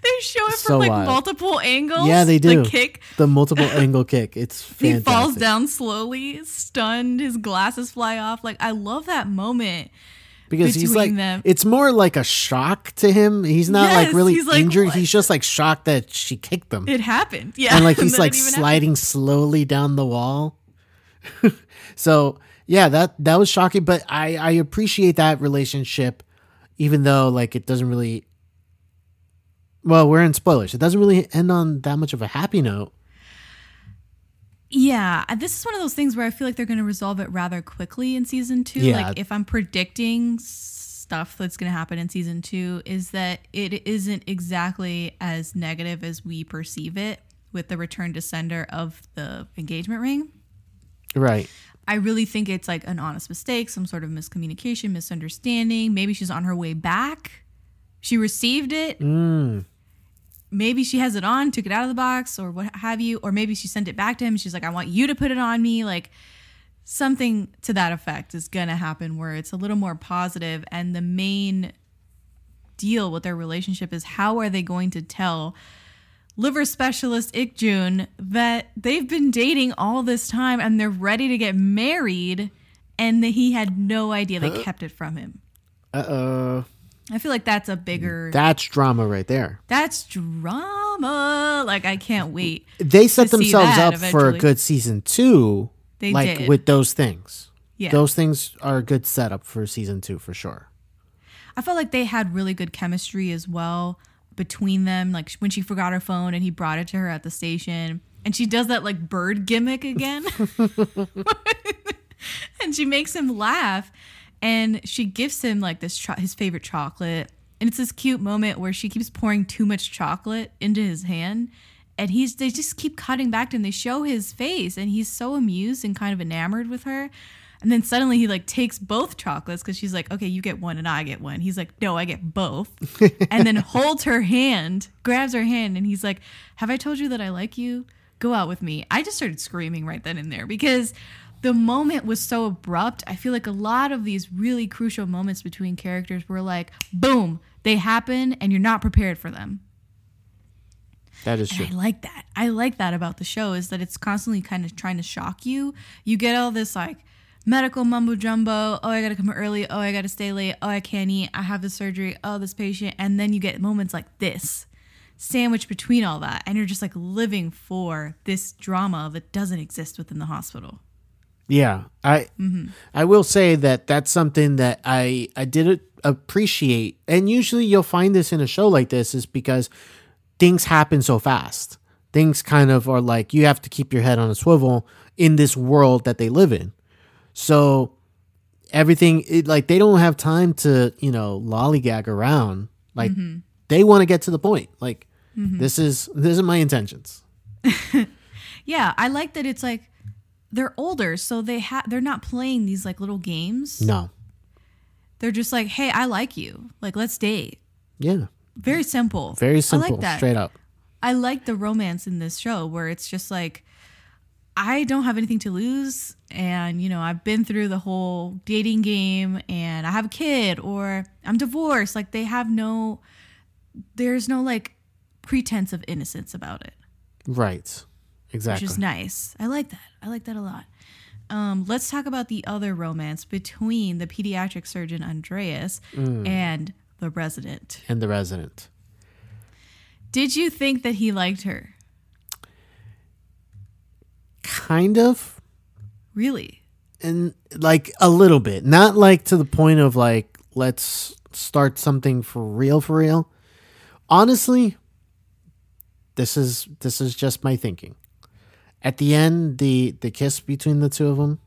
S2: they show it
S1: So
S2: from like
S1: wild.
S2: multiple angles.
S1: yeah, they do
S2: The kick.
S1: the multiple angle kick. It's
S2: He falls down slowly, stunned. His glasses fly off. Like I love that moment.
S1: Because he's like
S2: them.
S1: it's more like a shock to him. He's not like really
S2: he's like,
S1: injured.
S2: "What?"
S1: He's just like shocked that she kicked him.
S2: It happened. Yeah.
S1: and like he's
S2: then
S1: like sliding slowly down the wall. so yeah, that that was shocking, but I I appreciate that relationship, even though like it doesn't really. Well, we're in spoilers. It doesn't really end on that much of a happy note.
S2: Yeah, this is one of those things where I feel like they're going to resolve it rather quickly in season two.
S1: Yeah.
S2: Like if I'm predicting stuff that's going to happen in season two, is that it isn't exactly as negative as we perceive it with the return to sender of the engagement ring.
S1: Right.
S2: I really think it's like an honest mistake, some sort of miscommunication, misunderstanding. Maybe she's on her way back. She received it.
S1: Mm.
S2: Maybe she has it on, took it out of the box, or what have you, or maybe she sent it back to him. She's like, I want you to put it on me. Like something to that effect is gonna happen where it's a little more positive, and the main deal with their relationship is how are they going to tell liver specialist Ik Jun that they've been dating all this time and they're ready to get married, and that he had no idea they kept it from him.
S1: Uh oh.
S2: I feel like that's a bigger.
S1: That's drama right there.
S2: That's drama. Like I can't wait.
S1: They set themselves up for a good season two.
S2: They
S1: like
S2: did.
S1: with those things.
S2: Yeah.
S1: Those things are a good setup for season two for sure.
S2: I felt like they had really good chemistry as well between them. Like when she forgot her phone and he brought it to her at the station, and she does that like bird gimmick again, and she makes him laugh, and she gifts him like this cho- his favorite chocolate, and it's this cute moment where she keeps pouring too much chocolate into his hand. And he's they just keep cutting back to him. They show his face, and he's so amused and kind of enamored with her. And then suddenly he like takes both chocolates because she's like, okay, you get one and I get one. He's like, no, I get both. and then holds her hand, grabs her hand, and he's like, have I told you that I like you? Go out with me. I just started screaming right then and there because the moment was so abrupt. I feel like a lot of these really crucial moments between characters were like, boom, they happen and you're not prepared for them.
S1: That is true.
S2: I like that. I like that about the show is that it's constantly kind of trying to shock you. You get all this like medical mumbo jumbo. Oh, I got to come early. Oh, I got to stay late. Oh, I can't eat. I have this surgery. Oh, this patient. And then you get moments like this sandwiched between all that. And you're just like living for this drama that doesn't exist within the hospital.
S1: Yeah, I
S2: Mm-hmm.
S1: I will say that that's something that I I did appreciate, and usually you'll find this in a show like this is because things happen so fast. Things kind of are like you have to keep your head on a swivel in this world that they live in. So everything it, like they don't have time to you know lollygag around. Like
S2: Mm-hmm.
S1: they want to get to the point. Like this is this is my intentions.
S2: Yeah, I like that it's like they're older, so they have they're not playing these like little games.
S1: No,
S2: They're just like, "Hey, I like you. Like, let's date."
S1: yeah,
S2: Very simple.
S1: very simple.
S2: I like that.
S1: straight up.
S2: I like the romance in this show where it's just like I don't have anything to lose and you know I've been through the whole dating game and I have a kid or I'm divorced like they have no there's no like pretense of innocence about it
S1: Right, exactly.
S2: which is nice. I like that. I like that a lot. Um, let's talk about the other romance between the pediatric surgeon Andreas
S1: Mm.
S2: and the resident.
S1: and the resident.
S2: Did you think that he liked her?
S1: Kind of.
S2: Really?
S1: And like a little bit. Not like to the point of like, let's start something for real, for real. Honestly, this is this is just my thinking. At the end, the the kiss between the two of them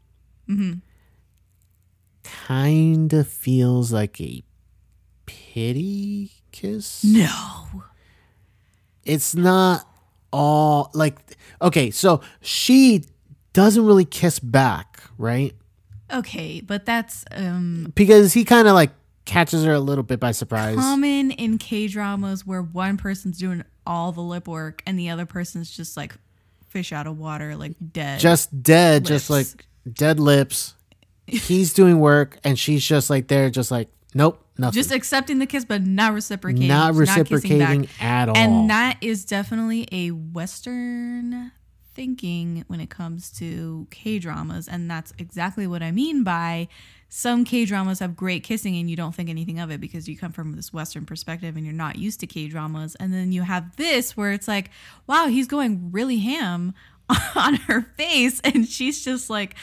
S1: kind of feels like a pity kiss.
S2: No.
S1: it's not all like okay so she doesn't really kiss back right
S2: Okay, but that's um
S1: because he kind of like catches her a little bit by surprise
S2: common in K dramas where one person's doing all the lip work and the other person's just like fish out of water, like dead.
S1: just dead just like dead lips he's doing work and she's just like there just like nope nothing
S2: just accepting the kiss but not reciprocating.
S1: not reciprocating at all
S2: And that is definitely a Western thinking when it comes to K dramas. And that's exactly what I mean by some K dramas have great kissing and you don't think anything of it because you come from this Western perspective and you're not used to K dramas. And then you have this where it's like, wow, he's going really ham on her face. And she's just like,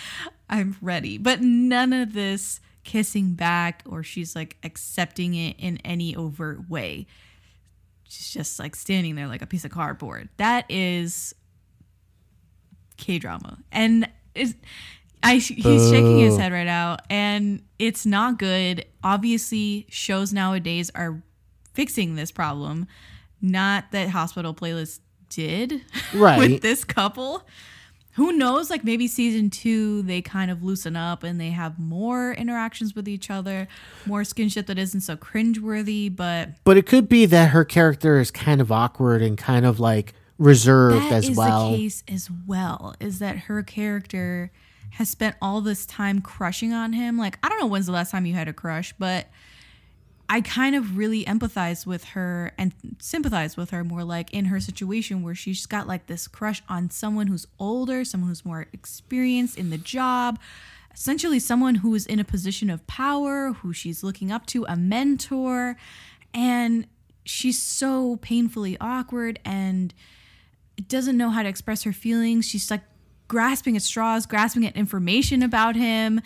S2: I'm ready. But none of this kissing back or she's like accepting it in any overt way she's just like standing there like a piece of cardboard. That is K drama, and it's, I he's shaking his head right now, and it's not good. Obviously, shows nowadays are fixing this problem. Not that Hospital Playlist did
S1: Right.
S2: with this couple, who knows? Like maybe season two, they kind of loosen up and they have more interactions with each other, more skinship that isn't so cringeworthy. But
S1: But it could be that her character is kind of awkward and kind of like reserved
S2: that
S1: as
S2: is
S1: well.
S2: the case as well. Is that her character has spent all this time crushing on him? Like I don't know when's the last time you had a crush, but I kind of really empathize with her and sympathize with her more like in her situation where she's got like this crush on someone who's older, someone who's more experienced in the job, essentially someone who is in a position of power, who she's looking up to, a mentor, and she's so painfully awkward and doesn't know how to express her feelings. She's like grasping at straws, grasping at information about him.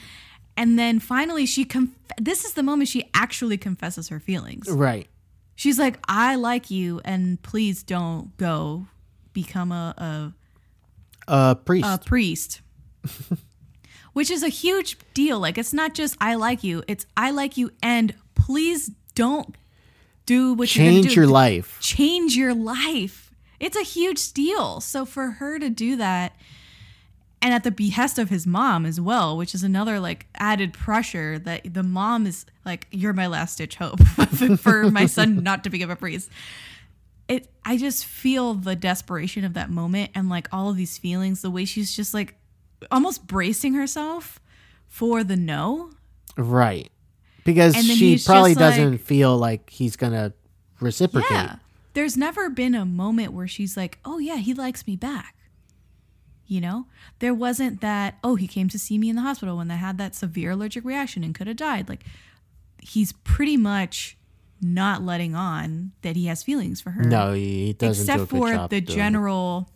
S2: And then finally, she conf- this is the moment she actually confesses her feelings.
S1: Right.
S2: She's like, "I like you, and please don't go become a
S1: Uh priest.
S2: a, a priest." Which is a huge deal. Like, it's not just "I like you;" it's "I like you," and please don't do what
S1: Change
S2: do.
S1: your life.
S2: change your life. It's a huge deal. So for her to do that and at the behest of his mom as well, which is another like added pressure that the mom is like, You're my last ditch hope for my son not to become a priest. It I just feel the desperation of that moment and like all of these feelings, the way she's just like almost bracing herself for the no.
S1: Right. Because she probably doesn't feel like he's gonna reciprocate.
S2: Yeah. There's never been a moment where she's like, oh, yeah, he likes me back. You know, there wasn't that, oh, he came to see me in the hospital when I had that severe allergic reaction and could have died. Like, he's pretty much not letting on that he has feelings for her.
S1: No, he, doesn't do a
S2: Except
S1: good
S2: for the general,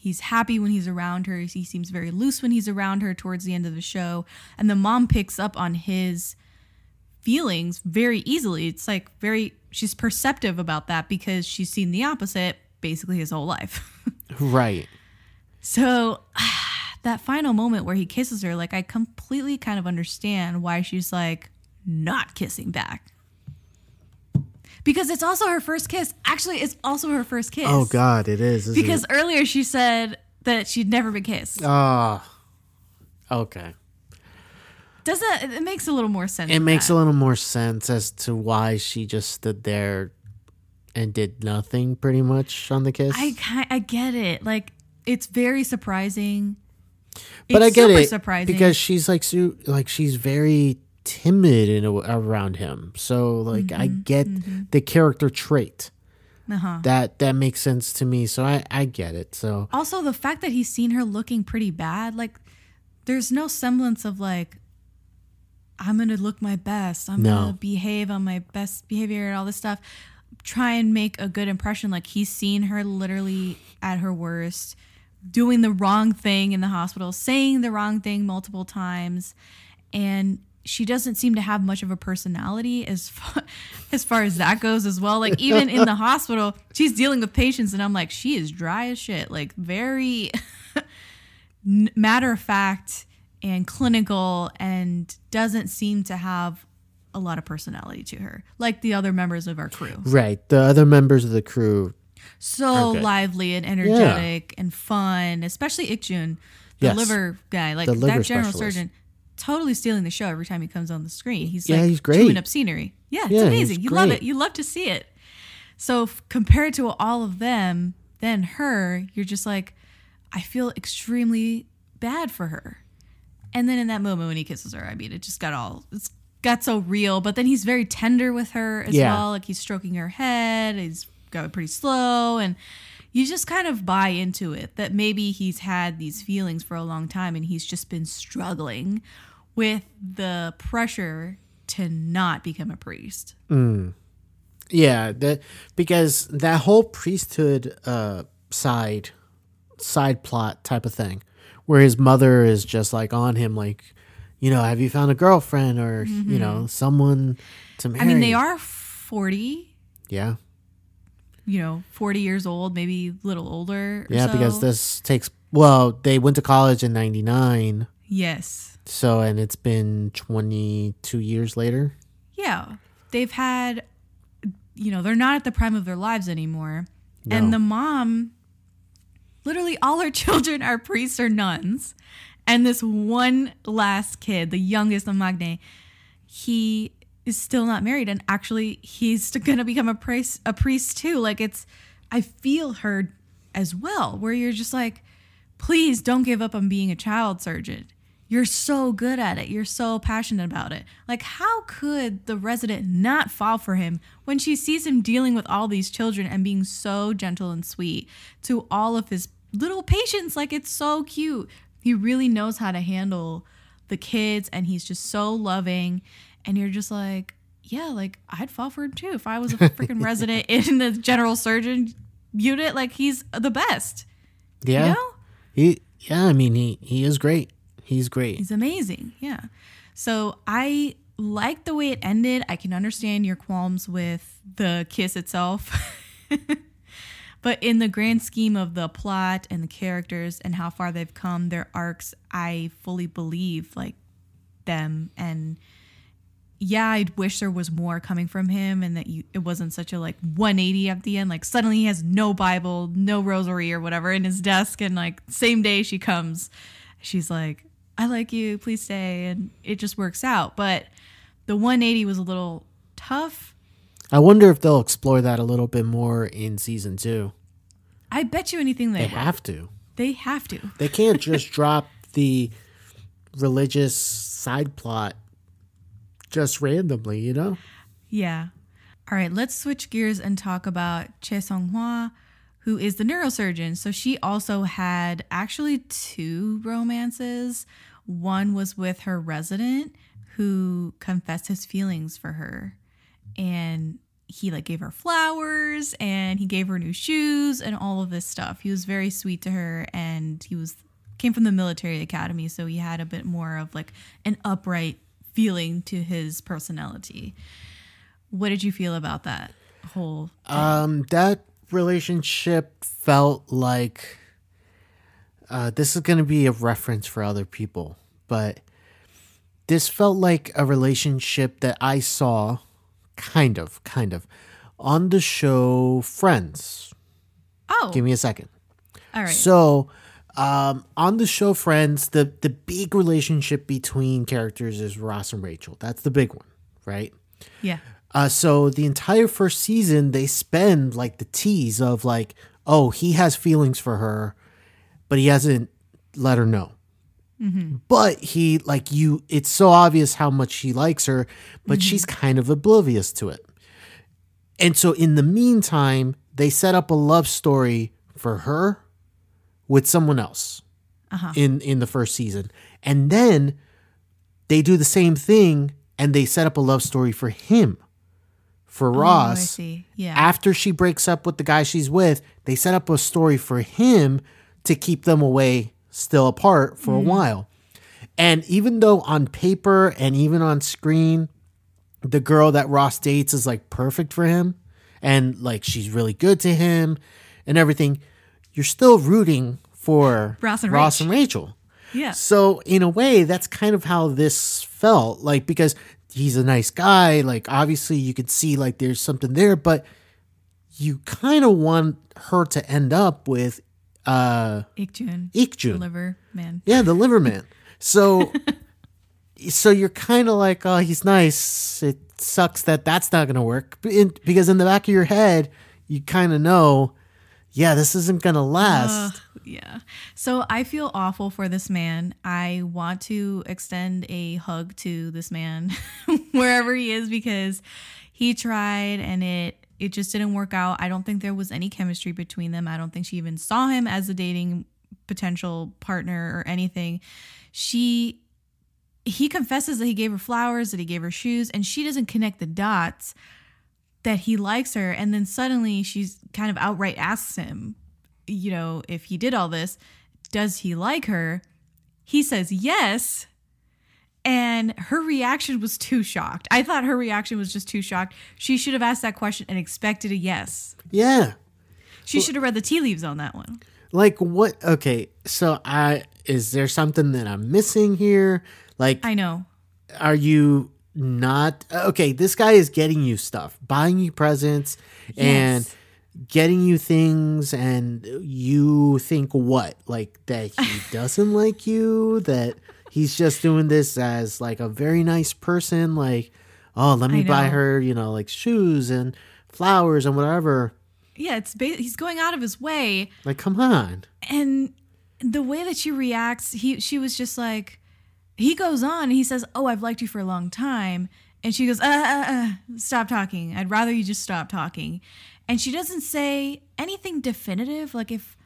S2: he's happy when he's around her. He seems very loose when he's around her towards the end of the show. And the mom picks up on his feelings very easily. It's like very, she's perceptive about that because she's seen the opposite basically his whole life.
S1: Right.
S2: So that final moment where he kisses her, like, I completely kind of understand why she's like not kissing back. Because it's also her first kiss. Actually, it's also her first kiss.
S1: Oh God, it is.
S2: Because
S1: it?
S2: earlier she said that she'd never been kissed.
S1: Ah. okay.
S2: Does that? It makes a little more sense.
S1: It makes
S2: that.
S1: a little more sense as to why she just stood there and did nothing pretty much on the kiss.
S2: I I get it. Like it's very surprising.
S1: but
S2: it's
S1: I get
S2: super
S1: it
S2: surprising
S1: because she's like su- like she's very timid in a, around him. So like I
S2: Mm-hmm,
S1: get the character trait.
S2: uh-huh.
S1: That that makes sense to me. So I I get it. So
S2: also the fact that he's seen her looking pretty bad. Like there's no semblance of like I'm gonna look my best. I'm
S1: No.
S2: gonna behave on my best behavior and all this stuff. Try and make a good impression. Like he's seen her literally at her worst, doing the wrong thing in the hospital, saying the wrong thing multiple times, and she doesn't seem to have much of a personality as far, as far as that goes as well. Like even in the hospital, she's dealing with patients, and I'm like, she is dry as shit. Like very matter of fact and clinical and doesn't seem to have a lot of personality to her like the other members of our crew
S1: right, the other members of the crew.
S2: So
S1: Okay.
S2: lively and energetic and fun especially Ikjun the
S1: Yes.
S2: liver guy like
S1: liver
S2: that general
S1: specialist.
S2: surgeon totally stealing the show every time he comes on the screen he's
S1: Yeah,
S2: like
S1: he's great.
S2: chewing up scenery yeah it's
S1: Yeah,
S2: amazing you love it you love to see it so f- compared to all of them then her you're just like i feel extremely bad for her and then in that moment when he kisses her, I mean, it just got all it's got so real. But then he's very tender with her as
S1: Yeah.
S2: well. Like he's stroking her head. He's going pretty slow, and you just kind of buy into it that maybe he's had these feelings for a long time, and he's just been struggling with the pressure to not become a priest.
S1: Yeah, that because that whole priesthood uh side side plot type of thing where his mother is just like on him like you know, have you found a girlfriend or you know, someone to marry?
S2: Mm-hmm. I mean, they are forty.
S1: Yeah.
S2: You know, forty years old, maybe a little older. or
S1: Yeah, because this takes well, they went to college in 99,
S2: yes,
S1: so and it's been 22 years later.
S2: Yeah. They've had, you know, they're not at the prime of their lives anymore.
S1: No.
S2: And the mom literally all her children are priests or nuns. And this one last kid, the youngest of Magne, he is still not married and actually he's going to become a priest a priest too. Like it's I feel her as well where you're just like please don't give up on being a child surgeon. You're so good at it. You're so passionate about it. Like, how could the resident not fall for him when she sees him dealing with all these children and being so gentle and sweet to all of his little patients? Like, it's so cute. He really knows how to handle the kids and he's just so loving. And you're just like, yeah, like, I'd fall for him too if I was a freaking resident in the general surgeon unit. Like, he's the best.
S1: Yeah.
S2: You know?
S1: He yeah, I mean he he is great. He's great.
S2: He's amazing. Yeah. So I like the way it ended. I can understand your qualms with the kiss itself. but in the grand scheme of the plot and the characters and how far they've come, their arcs, I fully believe like them and yeah, I'd wish there was more coming from him and that you it wasn't such a like 180 at the end. Like suddenly he has no Bible, no rosary or whatever in his desk, and like same day she comes, she's like, I like you, please stay, and it just works out. But the 180 was a little tough.
S1: I wonder if they'll explore that a little bit more in season two.
S2: I bet you anything they,
S1: They have to.
S2: They have to.
S1: They can't just drop the religious side plot just randomly, you know?
S2: Yeah. All right, let's switch gears and talk about Chae Song Hwa, who is the neurosurgeon. So she also had actually two romances. One was with her resident who confessed his feelings for her. And he like gave her flowers and he gave her new shoes and all of this stuff. He was very sweet to her and he was came from the military academy, so he had a bit more of like an upright feeling to his personality. What did you feel about that whole?
S1: Um, that relationship felt like uh, this is going to be a reference for other people, but this felt like a relationship that I saw kind of, kind of on the show Friends.
S2: Oh,
S1: Give me a second.
S2: all right.
S1: So, um, on the show Friends, the the big relationship between characters is Ross and Rachel. That's the big one, right?
S2: yeah.
S1: Uh, so the entire first season, they spend like the tease of like, oh, he has feelings for her, but he hasn't let her know. But he like you, it's so obvious how much he likes her, but she's kind of oblivious to it. And so in the meantime, they set up a love story for her with someone else uh-huh. in in the first season, and then they do the same thing and they set up a love story for him, for
S2: Oh,
S1: Ross.
S2: Yeah.
S1: After she breaks up with the guy she's with, they set up a story for him to keep them away, still apart for a mm. while. And even though on paper and even on screen, the girl that Ross dates is like perfect for him and like she's really good to him and everything, you're still rooting for
S2: Ross and
S1: Ross
S2: Rach.
S1: and Rachel.
S2: yeah.
S1: So in a way, that's kind of how this felt. Like because he's a nice guy, like obviously you could see like there's something there, but you kind of want her to end up with uh
S2: Ikjun.
S1: Ikjun.
S2: Liver man.
S1: Yeah, the liver man. So so you're kind of like, oh, he's nice. It sucks that that's not going to work. But in, because in the back of your head, you kind of know, yeah, this isn't going to last.
S2: Yeah. So I feel awful for this man. I want to extend a hug to this man wherever he is because he tried and it it just didn't work out. I don't think there was any chemistry between them. I don't think she even saw him as a dating potential partner or anything. She he confesses that he gave her flowers, that he gave her shoes, and she doesn't connect the dots that he likes her. And then suddenly she's kind of outright asks him, you know, if he did all this, does he like her? He says yes. And her reaction was too shocked. I thought her reaction was just too shocked. She should have asked that question and expected a yes.
S1: yeah.
S2: She should have read the tea leaves on that one.
S1: Like what? Okay, so I is there something that I'm missing here? Like,
S2: I know.
S1: are you not okay? This guy is getting you stuff, buying you presents, and
S2: Yes.
S1: Getting you things and you think what? Like that he doesn't like you, that he's just doing this as like a very nice person, like, oh, let me buy her, you know, like shoes and flowers and whatever.
S2: Yeah, it's ba- he's going out of his way
S1: Like, come on.
S2: and the way that she reacts, he she was just like he goes on and he says, "Oh, I've liked you for a long time." And she goes, uh, uh, uh, stop talking. I'd rather you just stop talking. And she doesn't say anything definitive. Like, if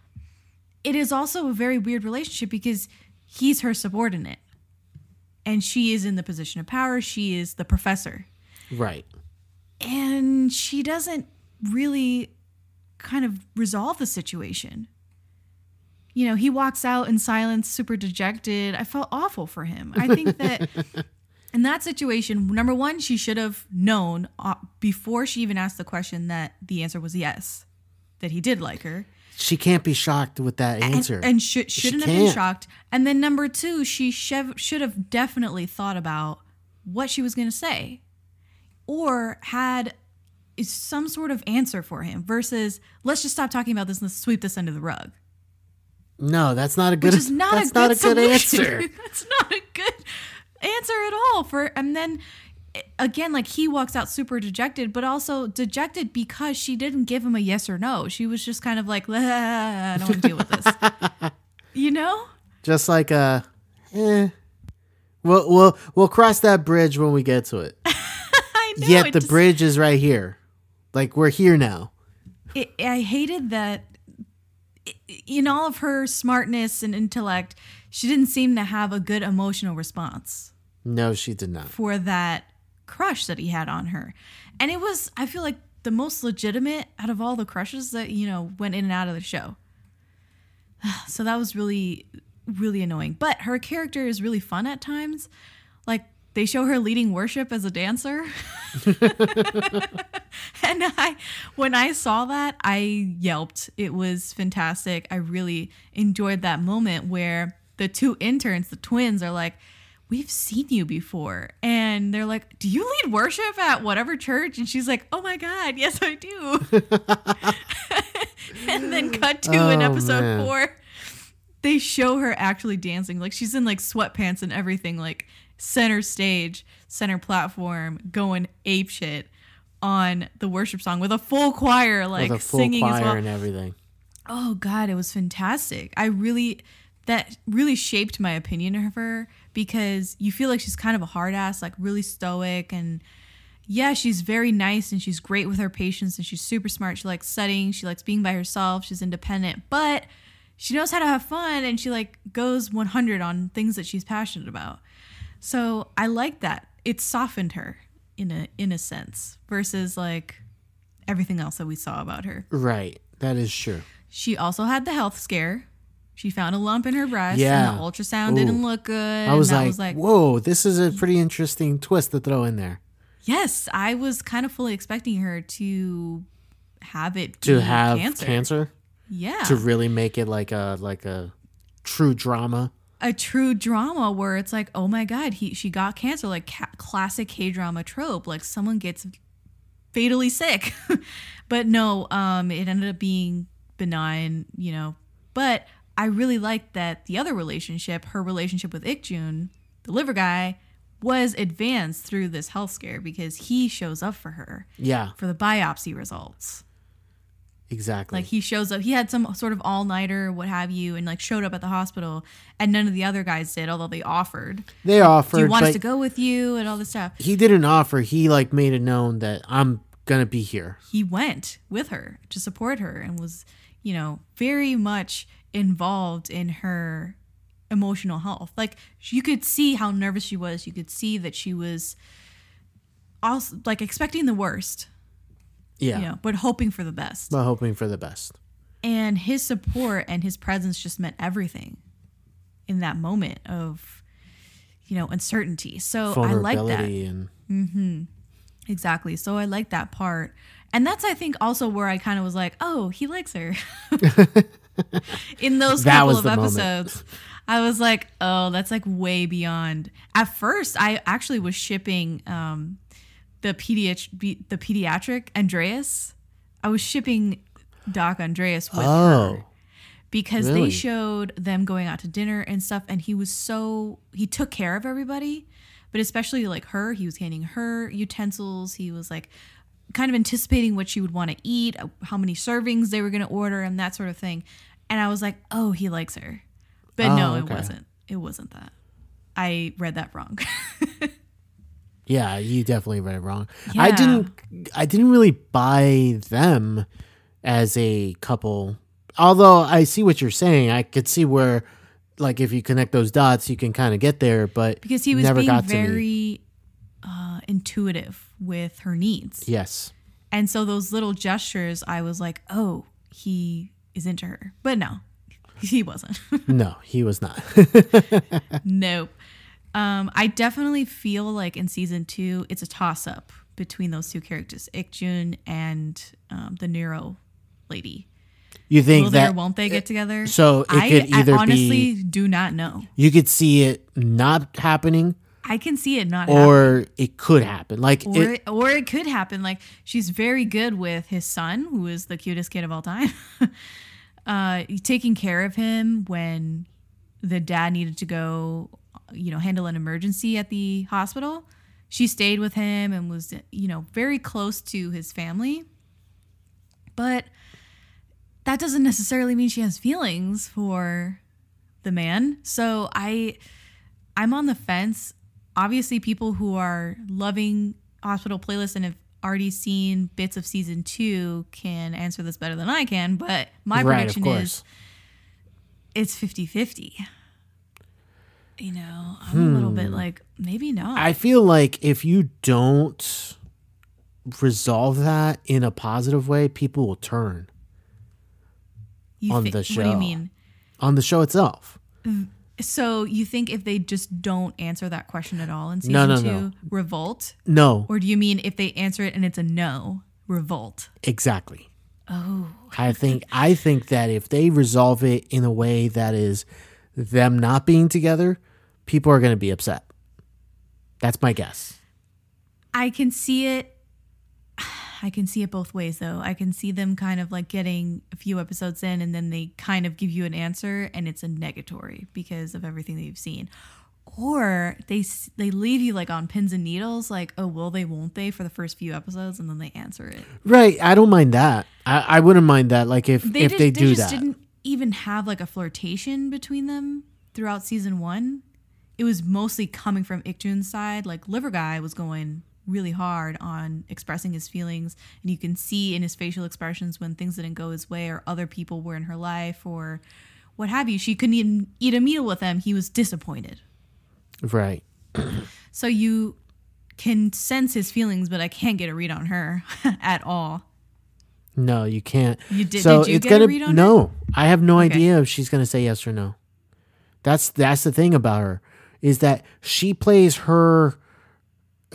S2: it is also a very weird relationship because he's her subordinate and she is in the position of power. She is the professor.
S1: Right.
S2: And she doesn't really kind of resolve the situation. You know, he walks out in silence, super dejected. I felt awful for him. I think that in that situation, number one, she should have known uh, before she even asked the question that the answer was yes, that he did like her.
S1: She can't be shocked with that answer.
S2: And, should, shouldn't have been shocked. And then number two, she shev- should have definitely thought about what she was going to say or had some sort of answer for him versus let's just stop talking about this and let's sweep this under the rug.
S1: no, that's not a good
S2: Which is not
S1: that's
S2: a good,
S1: not a good
S2: solution.
S1: answer.
S2: that's not a good answer at all for and then again like he walks out super dejected but also dejected because she didn't give him a yes or no she was just kind of like "Ah, i don't want to deal with this you know
S1: Just like uh eh. We'll we'll we'll cross that bridge when we get to it.
S2: i know
S1: Yet
S2: it
S1: the
S2: just-
S1: bridge is right here. Like we're here now.
S2: it, i hated that in all of her smartness and intellect she didn't seem to have a good emotional response
S1: No, she did not.
S2: for that crush that he had on her. And it was, I feel like, the most legitimate out of all the crushes that, you know, went in and out of the show. So that was really, really annoying. But her character is really fun at times. Like, they show her leading worship as a dancer. and I, when I saw that, I yelped. It was fantastic. I really enjoyed that moment where the two interns, the twins, are like, We've seen you before. And they're like, Do you lead worship at whatever church? And she's like, Oh my God, yes, I do. and then cut to in
S1: Oh,
S2: episode
S1: man.
S2: four they show her actually dancing like she's in like sweatpants and everything like center stage center platform going ape shit on the worship song with a full choir like
S1: full
S2: singing
S1: choir
S2: as well
S1: and everything.
S2: oh god it was fantastic i really that really shaped my opinion of her because you feel like she's kind of a hard ass like really stoic and yeah she's very nice and she's great with her patients and she's super smart. She likes studying. She likes being by herself. She's independent. But she knows how to have fun and she like goes 100 on things that she's passionate about. So i like that. It softened her in a in a sense versus like everything else that we saw about her.
S1: Right. That is true.
S2: she also had the health scare. She found a lump in her breast,
S1: Yeah.
S2: and the ultrasound
S1: Ooh.
S2: didn't look good.
S1: I was
S2: and
S1: like,
S2: I was like,
S1: whoa, this is a pretty interesting twist to throw in there.
S2: yes, I was kind of fully expecting her to have it
S1: To have
S2: cancer.
S1: cancer.
S2: Yeah,
S1: To really make it like a like a true drama.
S2: a true drama where it's like, oh my god, he she got cancer, like ca- classic K drama trope, like someone gets fatally sick. but no, um, it ended up being benign, you know. But I really liked that the other relationship, her relationship with Ikjun, the liver guy, was advanced through this health scare because he shows up for her
S1: Yeah,
S2: for the biopsy results.
S1: exactly.
S2: Like he shows up, he had some sort of all nighter, what have you, and like showed up at the hospital, and none of the other guys did, although they offered.
S1: they offered,
S2: Do you want us to go with you and all this stuff?
S1: he didn't offer. He like made it known that I'm gonna be here.
S2: He went with her to support her and was, you know, very much involved in her emotional health. Like you could see how nervous she was. You could see that she was also like expecting the worst,
S1: Yeah,
S2: you know, but hoping for the best.
S1: but hoping for the best.
S2: and his support and his presence just meant everything in that moment of you know uncertainty so i like that
S1: and mm-hmm.
S2: exactly so i like that part and that's i think also where i kind of was like oh he likes her in those couple of
S1: the moment.
S2: episodes i was like oh that's like way beyond at first i actually was shipping um the pediatric the pediatric andreas i was shipping Doc Andreas with
S1: Oh.
S2: her because
S1: Really?
S2: they showed them going out to dinner and stuff and he was so he took care of everybody but especially like her he was handing her utensils he was like kind of anticipating what she would want to eat uh, how many servings they were going to order and that sort of thing and i was like oh he likes her but no
S1: Oh,
S2: it wasn't it wasn't that i read that wrong
S1: Yeah, you definitely read it wrong. I didn't I didn't really buy them as a couple. Although I see what you're saying. I could see where like if you connect those dots you can kind of get there, but
S2: because he was
S1: never
S2: being
S1: got to me.
S2: very uh, intuitive with her needs
S1: Yes.
S2: And so those little gestures, I was like, oh, he is into her. But no, he wasn't.
S1: No, he was not.
S2: nope. Um, I definitely feel like in season two, it's a toss up between those two characters, Ikjun and um, the Neuro lady.
S1: you think
S2: Will they
S1: that
S2: or won't they get together?
S1: so it
S2: I,
S1: could either
S2: I honestly
S1: be
S2: do not know.
S1: you could see it not happening
S2: I can see it not happening.
S1: or it could happen. Like
S2: Or,
S1: it,
S2: or it could happen. Like she's very good with his son, who is the cutest kid of all time, uh, taking care of him when the dad needed to go, you know, handle an emergency at the hospital. She stayed with him and was, you know, very close to his family. But that doesn't necessarily mean she has feelings for the man. So I I'm on the fence. Obviously, people who are loving hospital playlists and have already seen bits of season two can answer this better than I can. But my
S1: right,
S2: prediction is it's 50 50. You know, I'm a little bit like, maybe not.
S1: Hmm. I feel like if you don't resolve that in a positive way, people will turn
S2: you
S1: on
S2: thi-
S1: the
S2: What do you mean?
S1: on the show itself.
S2: So you think if they just don't answer that question at all in season
S1: No, no,
S2: two,
S1: no.
S2: revolt?
S1: No,
S2: Or do you mean if they answer it and it's a no, revolt?
S1: exactly.
S2: Oh,
S1: I think I think that if they resolve it in a way that is them not being together, people are going to be upset. That's my guess.
S2: I can see it. I can see it both ways though. I can see them kind of like getting a few episodes in and then they kind of give you an answer and it's a negatory because of everything that you've seen. Or they they leave you like on pins and needles like, "Oh, will they, won't they?" for the first few episodes and then they answer it.
S1: Right? I don't mind that. I, I wouldn't mind that. Like if
S2: They
S1: if
S2: just,
S1: they do
S2: just
S1: that.
S2: didn't even have like a flirtation between them throughout season 1. It was mostly coming from Ikjun's side. Like Liver Guy was going really hard on expressing his feelings and you can see in his facial expressions when things didn't go his way or other people were in her life or what have you. She couldn't even eat a meal with him. He was disappointed.
S1: Right.
S2: So you can sense his feelings, but I can't get a read on her at all.
S1: No, you can't.
S2: You did-
S1: So
S2: did you
S1: it's
S2: get
S1: gonna
S2: read on her?
S1: no. I have no
S2: Okay.
S1: idea if she's gonna say yes or no. That's that's the thing about her is that she plays her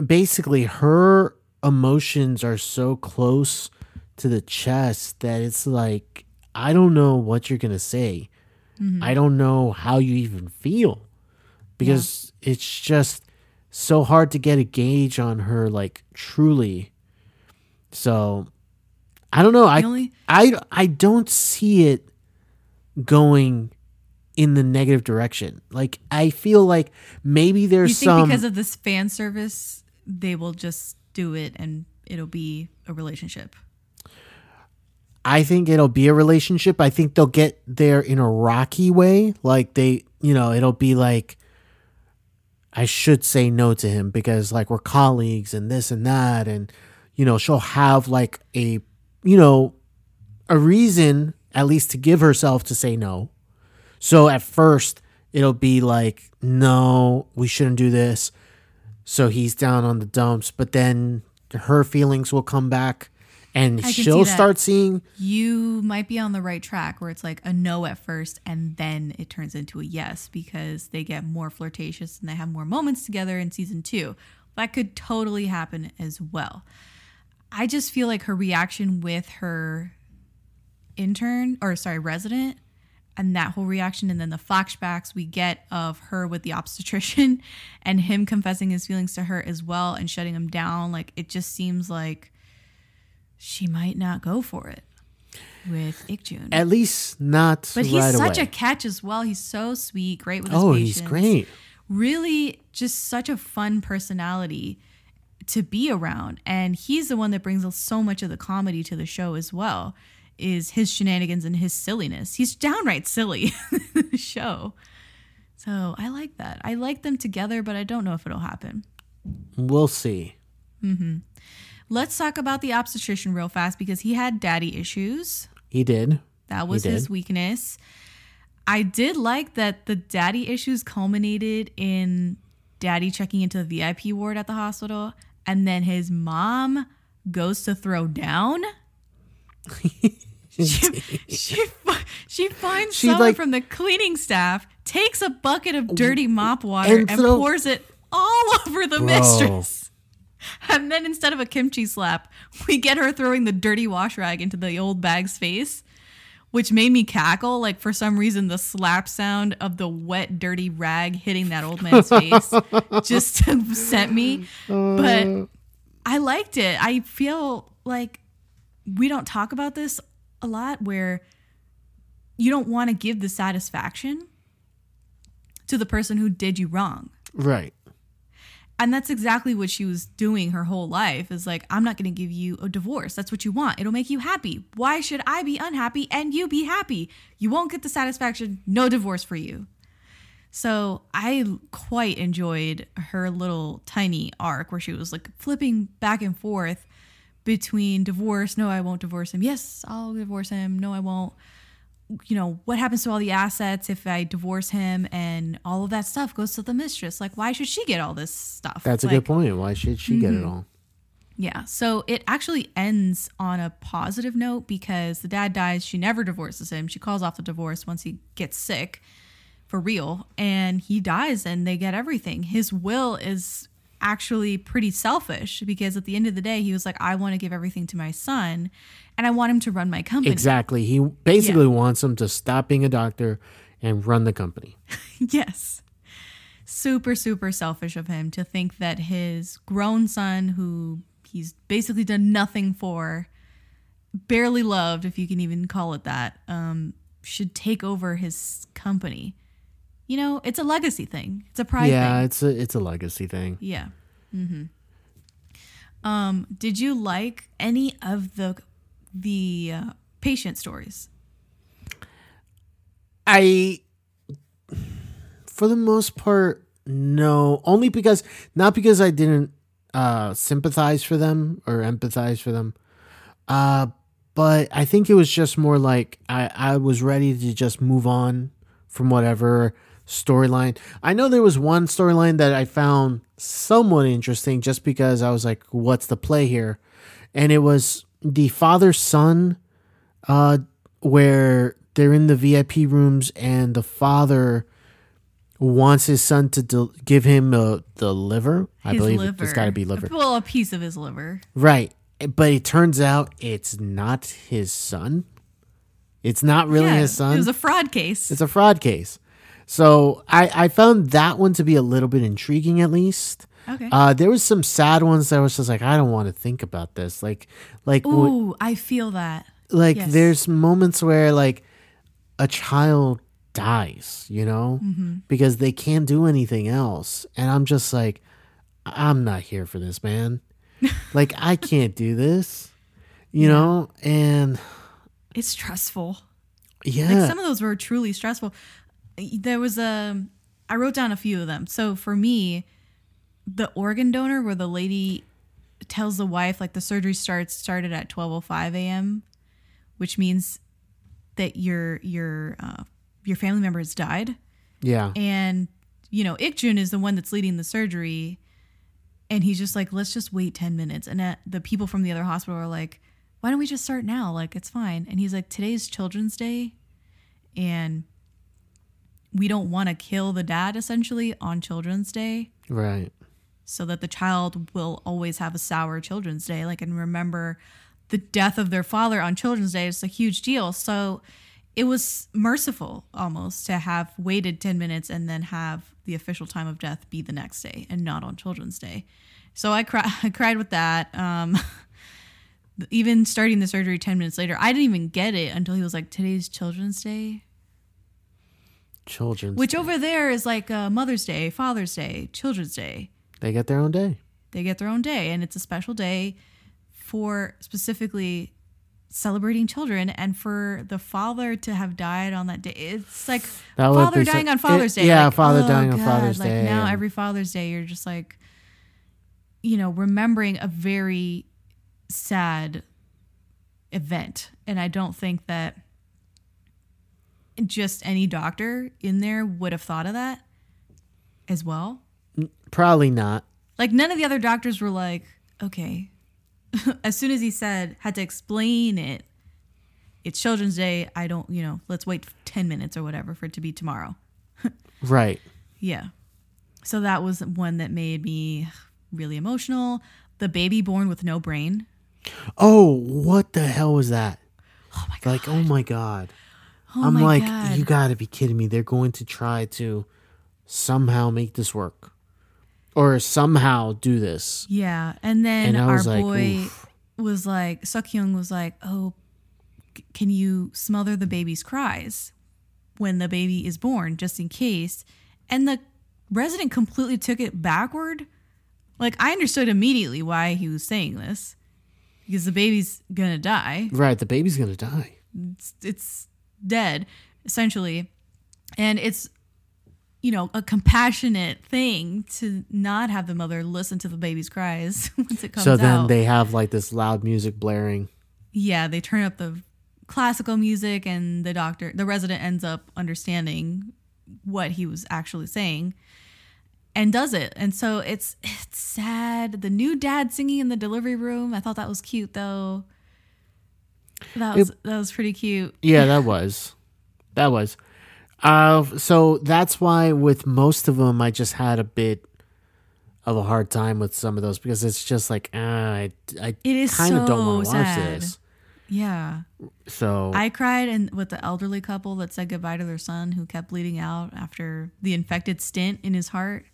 S1: basically her emotions are so close to the chest that it's like I don't know what you're gonna say.
S2: Mm-hmm.
S1: I don't know how you even feel because it's just so hard to get a gauge on her like truly. So I don't know. I
S2: only-
S1: I I don't see it going in the negative direction. Like I feel like maybe there's
S2: You think
S1: some
S2: because of this fan service, they will just do it and it'll be a relationship.
S1: I think it'll be a relationship. I think they'll get there in a rocky way. Like they, you know, it'll be like I should say no to him because like we're colleagues and this and that and you know, she'll have like a you know, a reason at least to give herself to say no. So at first it'll be like no, we shouldn't do this. So he's down on the dumps, but then her feelings will come back and
S2: I
S1: she'll
S2: see
S1: start seeing
S2: You might be on the right track where it's like a no at first and then it turns into a yes because they get more flirtatious and they have more moments together in season two. That could totally happen as well. I just feel like her reaction with her intern or sorry, resident and that whole reaction and then the flashbacks we get of her with the obstetrician and him confessing his feelings to her as well and shutting him down like it just seems like she might not go for it with Ikjun.
S1: At least not
S2: But he's
S1: right
S2: such
S1: away.
S2: a catch as well. He's so sweet, great with his
S1: oh,
S2: patients.
S1: he's great.
S2: Really, just such a fun personality to be around. And he's the one that brings so much of the comedy to the show as well. Is his shenanigans and his silliness. He's downright silly in the show. So I like that. I like them together, but I don't know if it'll happen.
S1: We'll see. Mm-hmm.
S2: Let's talk about the obstetrician real fast because he had daddy issues.
S1: He did.
S2: That was
S1: did.
S2: his weakness. I did like that the daddy issues culminated in daddy checking into the VIP ward at the hospital, and then his mom goes to throw down. she, she, she finds
S1: She,
S2: someone
S1: like-
S2: from the cleaning staff, takes a bucket of dirty mop water,
S1: And
S2: and, pours it all over the
S1: Bro.
S2: mistress. And then instead of a kimchi slap, we get her throwing the dirty wash rag into the old bag's face, which made me cackle. Like for some reason, the slap sound of the wet, dirty rag hitting that old man's face just sent me. But uh. I liked it. I feel like we don't talk about this a lot where you don't want to give the satisfaction to the person who did you wrong.
S1: Right.
S2: and that's exactly what she was doing her whole life is like i'm not going to give you a divorce. That's what you want. It'll make you happy. Why should i be unhappy and you be happy? You won't get the satisfaction. No divorce for you. So i quite enjoyed her little tiny arc where she was like flipping back and forth between divorce no i won't divorce him yes i'll divorce him no i won't you know, what happens to all the assets if I divorce him and all of that stuff goes to the mistress? Like, why should she get all this stuff?
S1: That's a
S2: Like,
S1: good point. Why should she get
S2: Mm-hmm.
S1: it all?
S2: Yeah. So it actually ends on a positive note because the dad dies. She never divorces him. She calls off the divorce once he gets sick for real and he dies and they get everything. His will is actually pretty selfish because at the end of the day, he was like, I want to give everything to my son and I want him to run my company.
S1: Exactly. He basically wants him to stop being a doctor and run the company.
S2: yes. Super, super selfish of him to think that his grown son, who he's basically done nothing for, barely loved, if you can even call it that, um, should take over his company. You know, it's a legacy thing. It's a pride
S1: yeah,
S2: thing.
S1: it's a it's a legacy thing.
S2: Yeah. hmm Um, did you like any of the the uh, patient stories?
S1: I, for the most part, no. Only because not because I didn't uh, sympathize for them or empathize for them, uh, but I think it was just more like I I was ready to just move on from whatever storyline. I know there was one storyline that I found somewhat interesting just because I was like, what's the play here? And it was the father son uh where they're in the VIP rooms and the father wants his son to del- give him uh, the liver. I believe
S2: liver.
S1: it's got to be liver.
S2: Well, a piece of his liver.
S1: Right. But it turns out it's not his son. It's not really
S2: Yeah,
S1: his son.
S2: It was a fraud case.
S1: It's a fraud case. So I, I found that one to be a little bit intriguing, at least.
S2: Okay.
S1: Uh, there was some sad ones that was just like I don't want to think about this. Like, like,
S2: Ooh, I feel that.
S1: like
S2: yes.
S1: there's moments where like a child dies, you know,
S2: Mm-hmm.
S1: because they can't do anything else, and I'm just like, I'm not here for this, man. like I can't do this, you know, and
S2: It's stressful.
S1: yeah,
S2: Like some of those were truly stressful. There was a I wrote down a few of them. So for me, the organ donor where the lady tells the wife like the surgery starts started at 12:05 a.m., which means that your your uh, your family member has died.
S1: yeah,
S2: and you know Ikjun is the one that's leading the surgery and he's just like let's just wait 10 minutes and uh, the people from the other hospital are like why don't we just start now like it's fine and he's like today's children's day and we don't want to kill the dad essentially on children's day.
S1: Right,
S2: so that the child will always have a sour children's day like and remember the death of their father on children's day is a huge deal. So it was merciful almost to have waited 10 minutes and then have the official time of death be the next day and not on children's day. So i, cry- I cried with that. Um, even starting the surgery 10 minutes later, I didn't even get it until he was like, today's Children's Day.
S1: Children's.
S2: Which over there is like uh, Mother's Day, Father's Day, Children's Day.
S1: they get their own day.
S2: They get their own day, and it's a special day for specifically celebrating children and for the father to have died on that day. It's like
S1: That
S2: father
S1: be so-
S2: dying on Father's
S1: it-
S2: Day.
S1: yeah,
S2: like,
S1: father
S2: oh,
S1: dying on
S2: God,
S1: Father's
S2: like
S1: Day,
S2: Now every Father's Day, you're just like, you know, remembering a very sad event, and I don't think that just any doctor in there would have thought of that as well.
S1: Probably not.
S2: Like none of the other doctors were like, okay. as soon as he said, had to explain it. It's Children's Day. I don't, you know, let's wait 10 minutes or whatever for it to be tomorrow.
S1: Right.
S2: Yeah. So that was one that made me really emotional. The baby born with no brain.
S1: Oh, what the hell was that?
S2: Oh my God.
S1: Like, oh my god.
S2: Oh
S1: I'm like,
S2: God.
S1: you gotta be kidding me. They're going to try to somehow make this work. Or somehow do this.
S2: Yeah. And then
S1: And
S2: our
S1: like,
S2: boy
S1: oof.
S2: was like, Sukyung was like, oh, can you smother the baby's cries when the baby is born, just in case? And the resident completely took it backward. Like, I understood immediately why he was saying this because the baby's gonna die.
S1: Right, the baby's gonna die.
S2: It's, it's dead, essentially. And it's, you know, a compassionate thing to not have the mother listen to the baby's cries once it comes
S1: so
S2: out.
S1: then they have like this loud music blaring.
S2: yeah, they turn up the classical music, and the doctor, the resident, ends up understanding what he was actually saying, and does it. And so it's it's sad. The new dad singing in the delivery room. I thought that was cute, though. That was that was pretty cute.
S1: Yeah, that was. That was. Uh, so that's why with most of them, I just had a bit of a hard time with some of those because it's just like, ah, I, I
S2: It is
S1: kind of don't want to watch this.
S2: Yeah,
S1: So
S2: I cried and with the elderly couple that said goodbye to their son who kept bleeding out after the infected stent in his heart.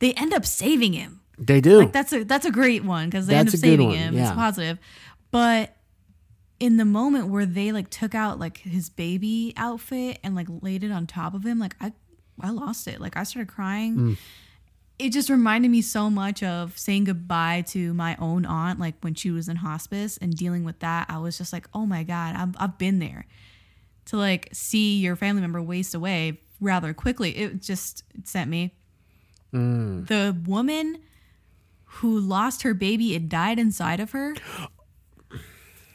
S2: They end up saving him.
S1: they do.
S2: Like that's a that's a great one because they end up saving him. It's positive, but in the moment where they like took out like his baby outfit and like laid it on top of him, like I I lost it. Like I started crying.
S1: Mm.
S2: It just reminded me so much of saying goodbye to my own aunt, like when she was in hospice and dealing with that. I was just like, oh my god, I've I've been there. To like see your family member waste away rather quickly, it just it sent me the woman who lost her baby it died inside of her.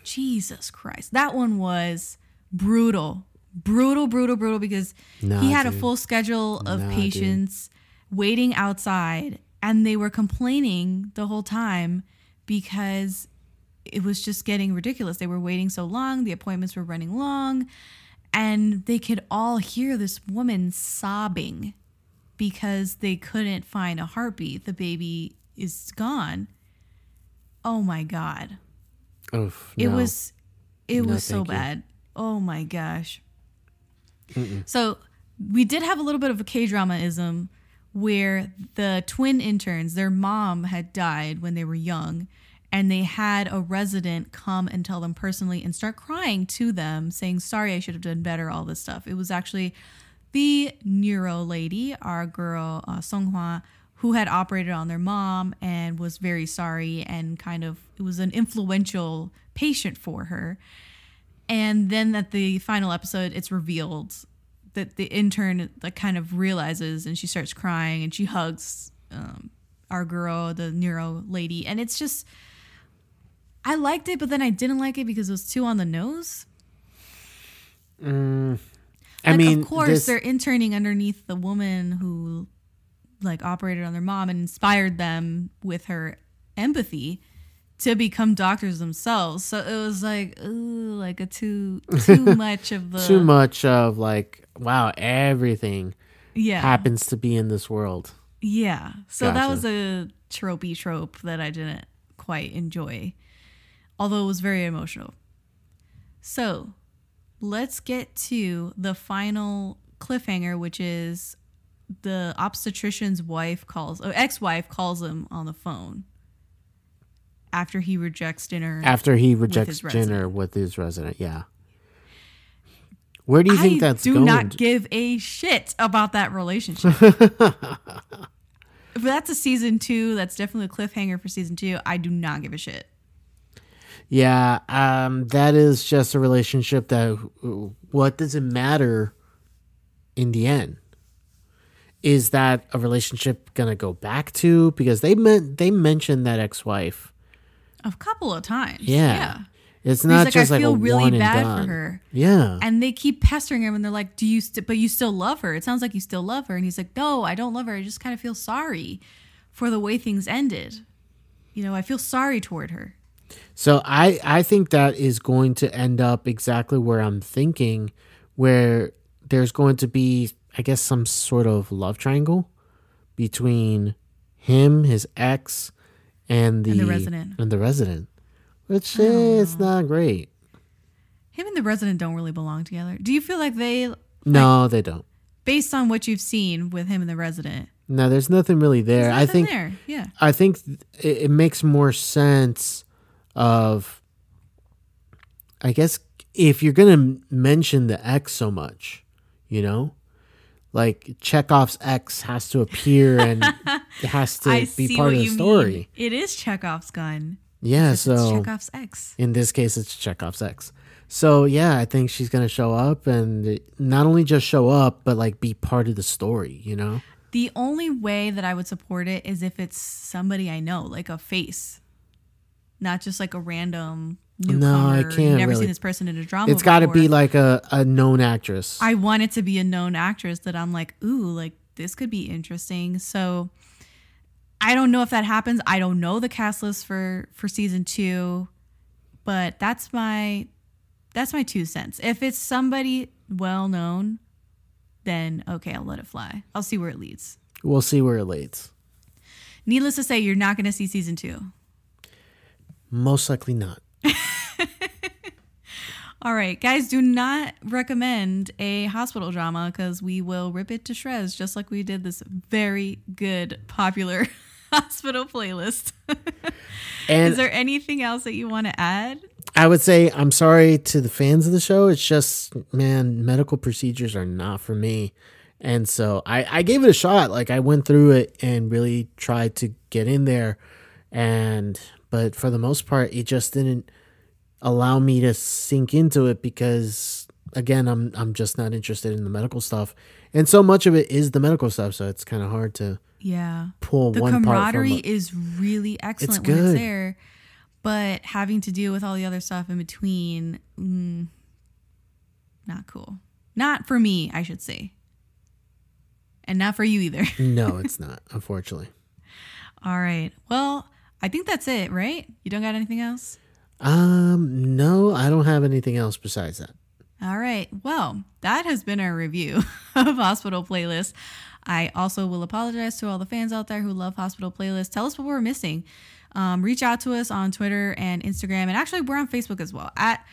S2: Jesus Christ. That one was brutal. Brutal, brutal, brutal because
S1: Nah,
S2: he had a full schedule of
S1: Nah, dude.
S2: patients waiting outside and they were complaining the whole time because it was just getting ridiculous. They were waiting so long, the appointments were running long, and they could all hear this woman sobbing because they couldn't find a heartbeat. The baby is gone. Oh my god.
S1: Oof,
S2: It
S1: no.
S2: was it
S1: No,
S2: was so
S1: thank you.
S2: bad. Oh my gosh. So we did have a little bit of a K dramaism where the twin interns, their mom had died when they were young, and they had a resident come and tell them personally and start crying to them, saying, Sorry, I should have done better, all this stuff. It was actually the neuro lady, our girl, uh, Song Hwa, who had operated on their mom and was very sorry and kind of, it was an influential patient for her. And then at the final episode, it's revealed that the intern like kind of realizes and she starts crying and she hugs um, our girl, the neuro lady, and it's just I liked it, but then I didn't like it because it was too on the nose.
S1: I
S2: Like,
S1: mean,
S2: of course,
S1: this-
S2: they're interning underneath the woman who like operated on their mom and inspired them with her empathy to become doctors themselves. So it was like, ooh, like a too too much of the
S1: too much of like, wow, everything
S2: yeah
S1: happens to be in this world.
S2: Yeah. So that was a tropey trope that I didn't quite enjoy, although it was very emotional. So let's get to the final cliffhanger, which is the obstetrician's wife calls, or ex wife calls him on the phone after he rejects dinner.
S1: After he rejects
S2: his
S1: dinner with his resident, yeah. Where do you think
S2: I
S1: that's
S2: do
S1: going?
S2: not give a shit about that relationship. if that's a season two, that's definitely a cliffhanger for season two. I do not give a shit.
S1: Yeah, um, that is just a relationship that what does it matter in the end? Is that a relationship gonna go back to because they meant they mentioned that ex wife.
S2: A couple of times.
S1: Yeah. It's
S2: He's
S1: not
S2: like,
S1: just
S2: I
S1: like
S2: I
S1: feel
S2: really bad for her.
S1: Yeah.
S2: And they keep pestering him and they're like, Do you st- but you still love her? It sounds like you still love her. And he's like, No, I don't love her. I just kind of feel sorry for the way things ended. You know, I feel sorry toward her.
S1: So I I think that is going to end up exactly where I'm thinking, where there's going to be I guess some sort of love triangle between him, his ex, and the
S2: And the resident.
S1: and the resident, which is not great.
S2: Him and the resident don't really belong together. Do you feel like they
S1: No, they don't.
S2: based on what you've seen with him and the resident?
S1: No, there's nothing really there.
S2: There's
S1: I think
S2: there. Yeah.
S1: I think it, it makes more sense of I guess if you're going to mention the ex so much, you know? Like Chekhov's ex has to appear and it has to
S2: I
S1: be part of the story.
S2: mean. It is Chekhov's gun.
S1: Yeah,
S2: It's it's
S1: so
S2: Chekhov's ex.
S1: in this case it's Chekhov's ex. So yeah, I think she's going to show up and not only just show up but like be part of the story, you know?
S2: The only way that I would support it is if it's somebody I know, like a face, not just like a random newcomer.
S1: I can't You've
S2: Never
S1: really-
S2: seen this person in a drama.
S1: It's got to be like a, a known actress.
S2: I want it to be a known actress that I'm like, ooh, like this could be interesting. So I don't know if that happens. I don't know the cast list for for season two, but that's my that's my two cents. If it's somebody well known, then okay, I'll let it fly. I'll see where it leads.
S1: we'll see where it leads.
S2: Needless to say, you're not going to see season two.
S1: Most likely not.
S2: All right, guys, do not recommend a hospital drama because we will rip it to shreds, just like we did this very good, popular hospital playlist.
S1: And
S2: Is there anything else that you want to add?
S1: I would say I'm sorry to the fans of the show. It's just, man, medical procedures are not for me. And so I, I gave it a shot. Like I went through it and really tried to get in there. And, but for the most part, it just didn't allow me to sink into it because again, I'm, I'm just not interested in the medical stuff. And so much of it is the medical stuff. So it's kind of hard to
S2: Yeah.
S1: pull
S2: The
S1: one part from
S2: camaraderie is really excellent
S1: It's
S2: when it's
S1: good.
S2: there, but having to deal with all the other stuff in between, mm, not cool. Not for me, I should say. And not for you either.
S1: No, it's not, unfortunately.
S2: All right. Well, I think that's it, right? You don't got anything else?
S1: Um, no, I don't have anything else besides that.
S2: All right. Well, that has been our review of Hospital Playlist. I also will apologize to all the fans out there who love Hospital Playlist. Tell us what we're missing. Um, reach out to us on Twitter and Instagram. And actually, we're on Facebook as well at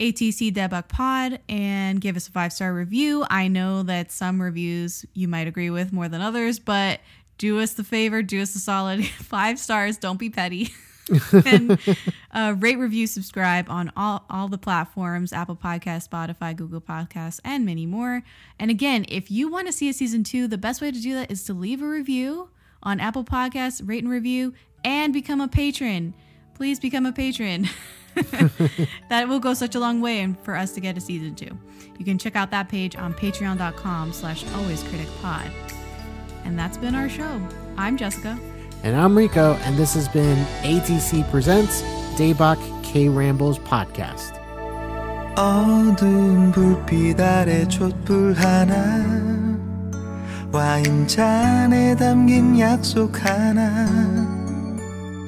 S2: ATC Debak Pod and give us a five star review. I know that some reviews you might agree with more than others, but do us the favor, do us a solid five stars. Don't be petty. and uh, rate, review, subscribe on all, all the platforms Apple Podcasts, Spotify, Google Podcasts, and many more. And again, if you want to see a season two, the best way to do that is to leave a review on Apple Podcasts, rate and review, and become a patron. Please become a patron. that will go such a long way and for us to get a season two. You can check out that page on patreon.com slash alwayscriticpod. And that's been our show. I'm Jessica.
S1: And I'm Rico, and this has been ATC Presents Debak K Rambles Podcast.
S4: 어두운 불빛 아래 촛불 하나 와인잔에 담긴 약속 하나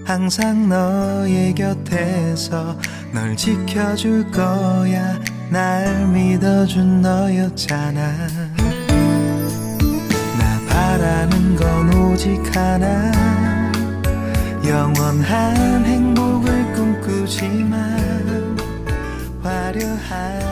S4: 항상 너의 곁에서 널 지켜줄 거야 날 믿어준 너였잖아 바라는 건 오직 하나. 영원한 행복을 꿈꾸지만 화려한